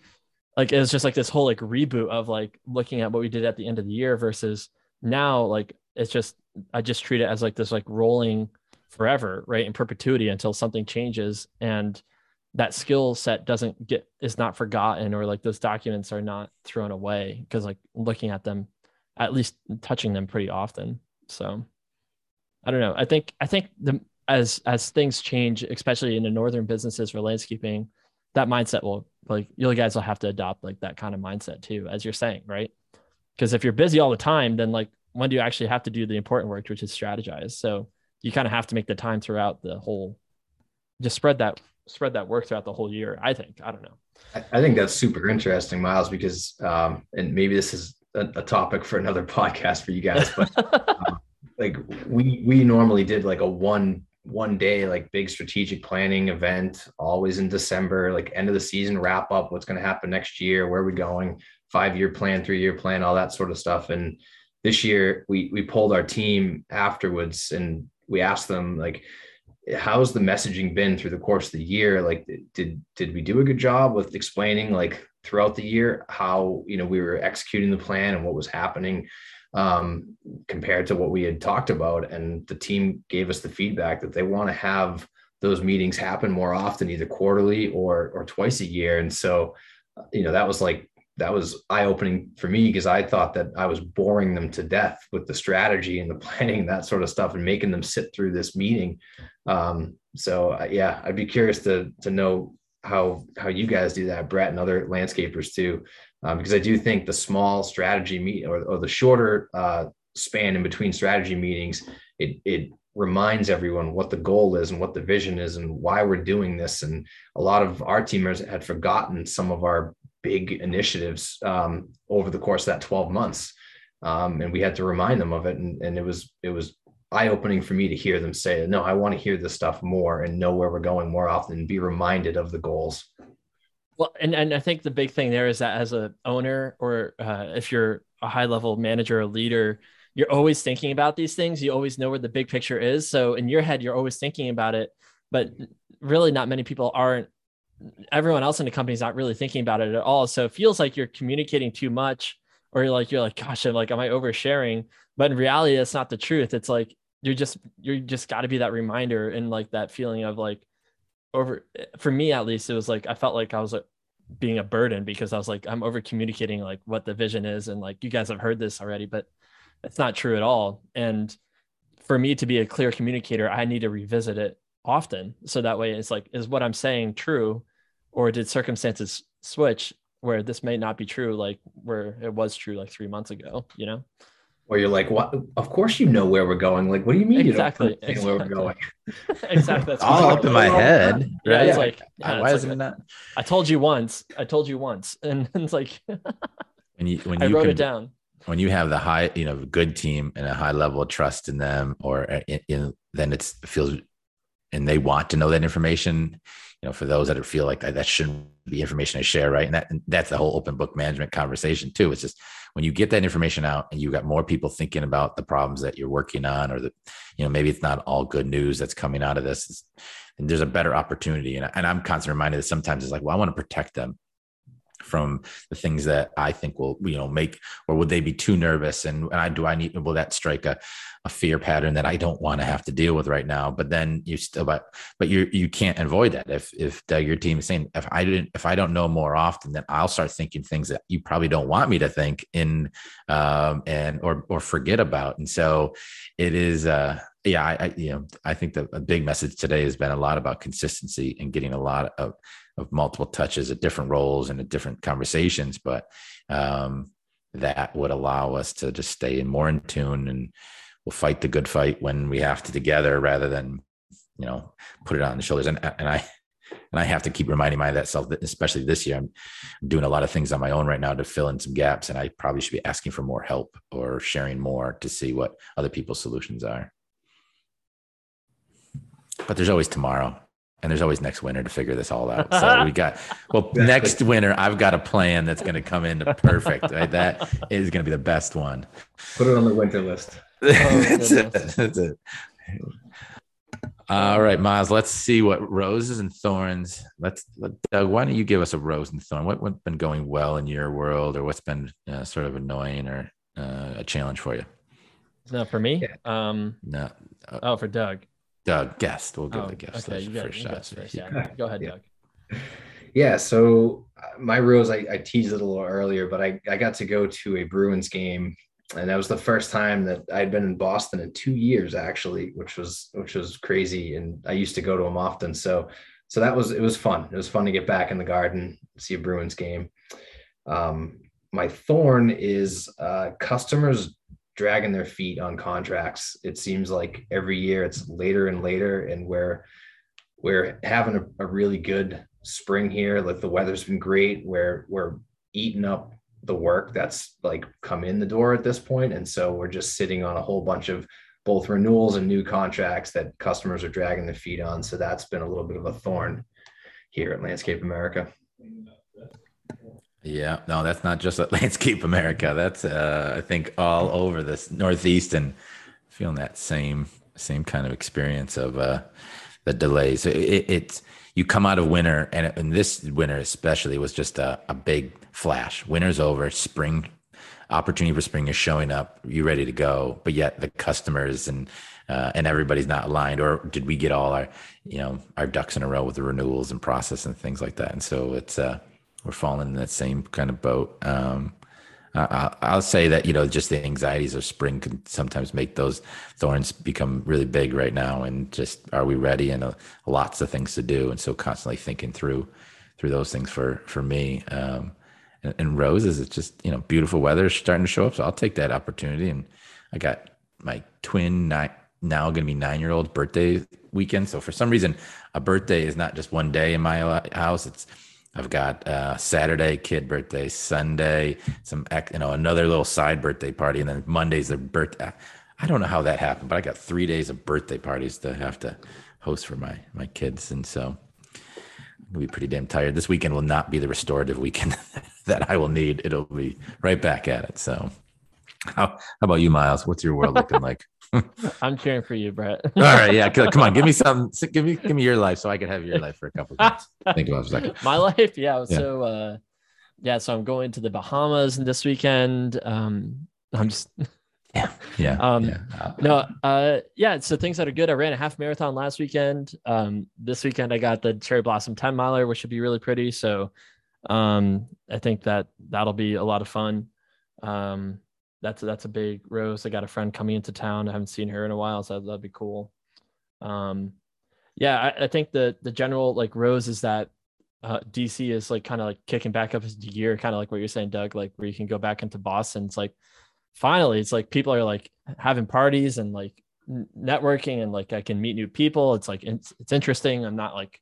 like it was just like this whole like reboot of like looking at what we did at the end of the year versus now like it's just i just treat it as like this like rolling forever right in perpetuity until something changes and that skill set doesn't get is not forgotten or like those documents are not thrown away because like looking at them at least touching them pretty often. So I don't know. I think I think the as as things change, especially in the northern businesses for landscaping, that mindset will like you guys will have to adopt like that kind of mindset too, as you're saying, right? Because if you're busy all the time, then like when do you actually have to do the important work, which is strategize? So you kind of have to make the time throughout the whole, just spread that spread that work throughout the whole year. I think. I don't know. I think that's super interesting, Miles, because um, and maybe this is a, a topic for another podcast for you guys, but um, like we we normally did like a one one day like big strategic planning event always in december like end of the season wrap up what's going to happen next year where are we going five year plan three year plan all that sort of stuff. And this year we we pulled our team afterwards and we asked them like how's the messaging been through the course of the year? Like did did we do a good job with explaining like throughout the year how you know we were executing the plan and what was happening um, compared to what we had talked about and the team gave us the feedback that they want to have those meetings happen more often either quarterly or or twice a year and so you know that was like that was eye opening for me because I thought that I was boring them to death with the strategy and the planning, that sort of stuff, and making them sit through this meeting. Um, so uh, yeah, I'd be curious to to know how how you guys do that, Brett and other landscapers too, um, because I do think the small strategy meet or, or the shorter uh, span in between strategy meetings, it it reminds everyone what the goal is and what the vision is and why we're doing this. And a lot of our teamers had forgotten some of our big initiatives um, over the course of that 12 months. Um, and we had to remind them of it. And, and it was, it was eye opening for me to hear them say, no, I want to hear this stuff more and know where we're going more often and be reminded of the goals. Well, and, and I think the big thing there is that as a owner, or uh, if you're a high level manager or leader, you're always thinking about these things. You always know where the big picture is. So in your head, you're always thinking about it, but really not many people aren't. Everyone else in the company is not really thinking about it at all. So it feels like you're communicating too much, or you're like, you're like, gosh, I'm like, am I oversharing? But in reality, that's not the truth. It's like you're just you're just got to be that reminder and like that feeling of like over for me at least it was like i felt like i was like being a burden because i was like i'm over communicating like what the vision is and like you guys have heard this already but it's not true at all. And for me to be a clear communicator i need to revisit it often. So that way it's like is what i'm saying true or did circumstances switch where this may not be true like where it was true like three months ago you know where you're like, "What? Of course you know where we're going." Like, what do you mean exactly, you don't exactly. where we're going? exactly. That's all up in my head. Yeah, right? it's like, yeah, why uh, is like, it not? I told you once. I told you once, and it's like when you when I you wrote can, it down. When you have the high, you know, good team and a high level of trust in them, or uh, in, in then it feels and they want to know that information you know for those that feel like that, that shouldn't be information I share right? And that and that's the whole open book management conversation too. It's just when you get that information out and you've got more people thinking about the problems that you're working on or that you know maybe it's not all good news that's coming out of this and there's a better opportunity. And, and i'm constantly reminded that sometimes it's like well i want to protect them from the things that I think will, you know, make, or would they be too nervous? And, and I, do I need, will that strike a, a fear pattern that I don't want to have to deal with right now? But then you still, but, but you, you can't avoid that. If, if your team is saying, if I didn't, if I don't know more often, then I'll start thinking things that you probably don't want me to think in, um, and, or, or forget about. And so it is, uh, yeah, I, I, you know, I think a big message today has been a lot about consistency and getting a lot of of multiple touches at different roles and at different conversations, but um, that would allow us to just stay in more in tune and we'll fight the good fight when we have to together rather than you know put it on the shoulders. And and I and I have to keep reminding myself that especially this year I'm doing a lot of things on my own right now to fill in some gaps and I probably should be asking for more help or sharing more to see what other people's solutions are but there's always tomorrow and there's always next winter to figure this all out. So we got well next winter. I've got a plan that's going to come into perfect. Right? That is going to be the best one. Put it on the winter list. Oh, that's, it. that's it. All right, Miles. Let's see what roses and thorns. Let's let, Doug. Why don't you give us a rose and thorn? What, what's been going well in your world, or what's been uh, sort of annoying or uh, a challenge for you? No, for me. Um, no. Uh, oh, for Doug. Doug, guest. We'll give oh, the guest okay, you got, first shot. First, yeah. Go ahead, yeah. Doug. Yeah, so uh, my rose, I, I teased it a little earlier, but I, I got to go to a Bruins game, and that was the first time that I'd been in Boston in two years, actually, which was which was crazy. And I used to go to them often, so so that was it was fun. It was fun to get back in the Garden, see a Bruins game. Um, my thorn is uh, customers dragging their feet on contracts. It seems like every year it's later and later, and we're we're having a, a really good spring here. Like the weather's been great. We're we're eating up the work that's like come in the door at this point, and so we're just sitting on a whole bunch of both renewals and new contracts that customers are dragging their feet on. So that's been a little bit of a thorn here at Landscape America. Yeah, no, that's not just at Landscape America. That's uh, I think all over this Northeast and feeling that same same kind of experience of uh, the delays. It, it, it's you come out of winter, and, and this winter especially was just a, a big flash. Winter's over, spring opportunity for spring is showing up. You ready to go, but yet the customers and uh, and everybody's not aligned. Or did we get all our you know our ducks in a row with the renewals and process and things like that? And so it's uh we're falling in that same kind of boat. Um, I, will say that you know just the anxieties of spring can sometimes make those thorns become really big right now, and just are we ready? And uh, lots of things to do, and so constantly thinking through through those things for for me. Um, and, and roses, it's just you know beautiful weather starting to show up, so I'll take that opportunity. And I got my twin nine, now going to be nine year old birthday weekend. So for some reason, a birthday is not just one day in my house; it's I've got uh, Saturday kid birthday, Sunday some you know another little side birthday party, and then Monday's a birthday. I don't know how that happened, but I got three days of birthday parties to have to host for my my kids, and so I'll be pretty damn tired. This weekend will not be the restorative weekend that I will need. It'll be right back at it. So, how, how about you, Miles? What's your world looking like? I'm cheering for you, Brett. All right, yeah, come on, give me some, give me, give me your life, so I can have your life for a couple of minutes. Think about it for a second. My life, yeah. yeah. So, uh, yeah, so I'm going to the Bahamas this weekend. Um, I'm just, yeah, yeah, um, yeah. no, uh, yeah. So things that are good. I ran a half marathon last weekend. Um, this weekend I got the cherry blossom 10 miler, which should be really pretty. So, um, I think that that'll be a lot of fun. Um, that's that's a big rose. I got a friend coming into town. I haven't seen her in a while, so that'd be cool. Um, yeah, I, I think the the general like rose is that uh, DC is like kind of like kicking back up into gear, kind of like what you're saying, Doug, like where you can go back into Boston. It's like finally, it's like people are like having parties and like networking and like I can meet new people. It's like it's, it's interesting. I'm not like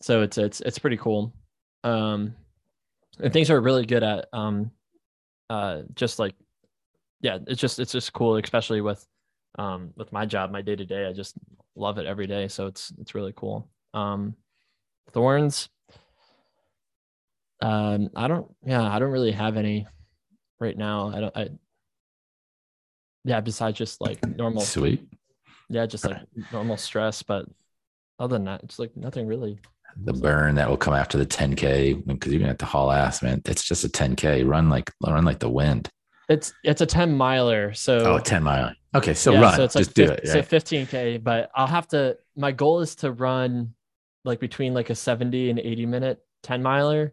so it's it's it's pretty cool. Um, and things are really good at um, uh, just like yeah, it's just it's just cool, especially with um, with my job, my day to day. I just love it every day. So it's it's really cool. Um, thorns. Um, I don't. Yeah, I don't really have any right now. I don't. I. Yeah, besides just like normal. Sweet. Yeah, just like normal stress, but other than that, it's like nothing really. The burn that will come after the 10k because you're gonna have to haul ass, man. It's just a 10k. Run like run like the wind. It's it's a 10 miler. So Oh, 10 mile. Okay, so yeah, run. So it's like just do 50 it. So 15k, but I'll have to. My goal is to run like between like a 70 and 80 minute 10 miler.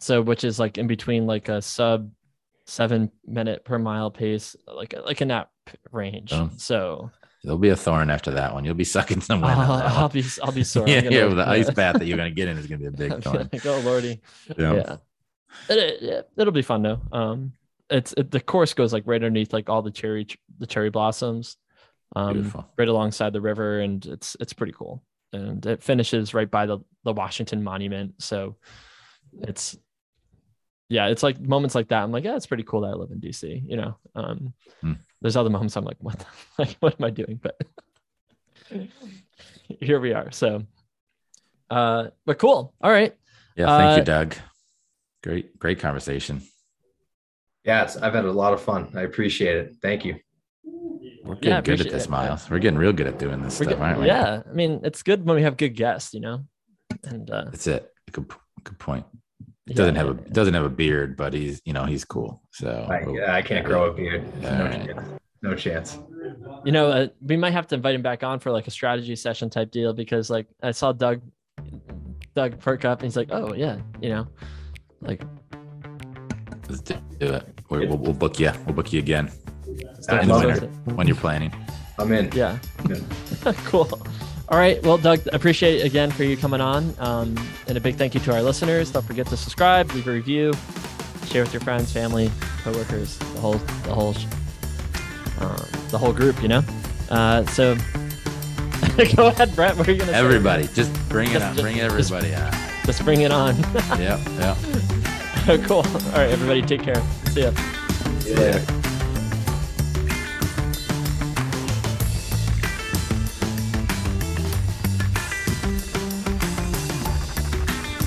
So which is like in between like a sub seven minute per mile pace, like like in that range. Oh. So There'll be a thorn after that one. You'll be sucking some I'll, I'll be I'll be sore. Yeah, gonna- yeah, the ice bath that you're gonna get in is gonna be a big thorn. like, oh lordy. Yeah. yeah it, it, it'll be fun though um it's it, the course goes like right underneath like all the cherry the cherry blossoms um Beautiful. right alongside the river and it's it's pretty cool and it finishes right by the the Washington Monument so it's yeah it's like moments like that i'm like yeah it's pretty cool that i live in dc you know um Hmm. there's other moments i'm like what the, like what am i doing but here we are so uh but cool all right Yeah, thank Uh, you, Doug. Great, great conversation. Yeah, it's, I've had a lot of fun. I appreciate it. Thank you. We're getting Yeah, good at appreciate this, it. Miles. We're getting real good at doing this We're stuff, get- aren't we? Yeah, I mean, it's good when we have good guests, you know. And uh, That's it. Good, good point. He doesn't have a doesn't have a beard, but he's you know he's cool. So I, yeah, I can't grow a beard. No, Alright. chance. no chance. you know, uh, we might have to invite him back on for like a strategy session type deal because like I saw Doug, Doug perk up and he's like, oh yeah, you know, like let's do it. We're, we'll, we'll book you. We'll book you again in the winter when you're planning. I'm in. yeah, I'm in. cool. All right, well, Doug, appreciate it again for you coming on, um, and a big thank you to our listeners. Don't forget to subscribe, leave a review, share with your friends, family, coworkers, the whole, the whole, uh, the whole group. You know. Uh, so, go ahead, Brett. What are you gonna say? Everybody, just bring it Just- on. just- Bring everybody on. Just bring it on. Yep, yep. cool. All right, everybody, take care. See ya. See you later.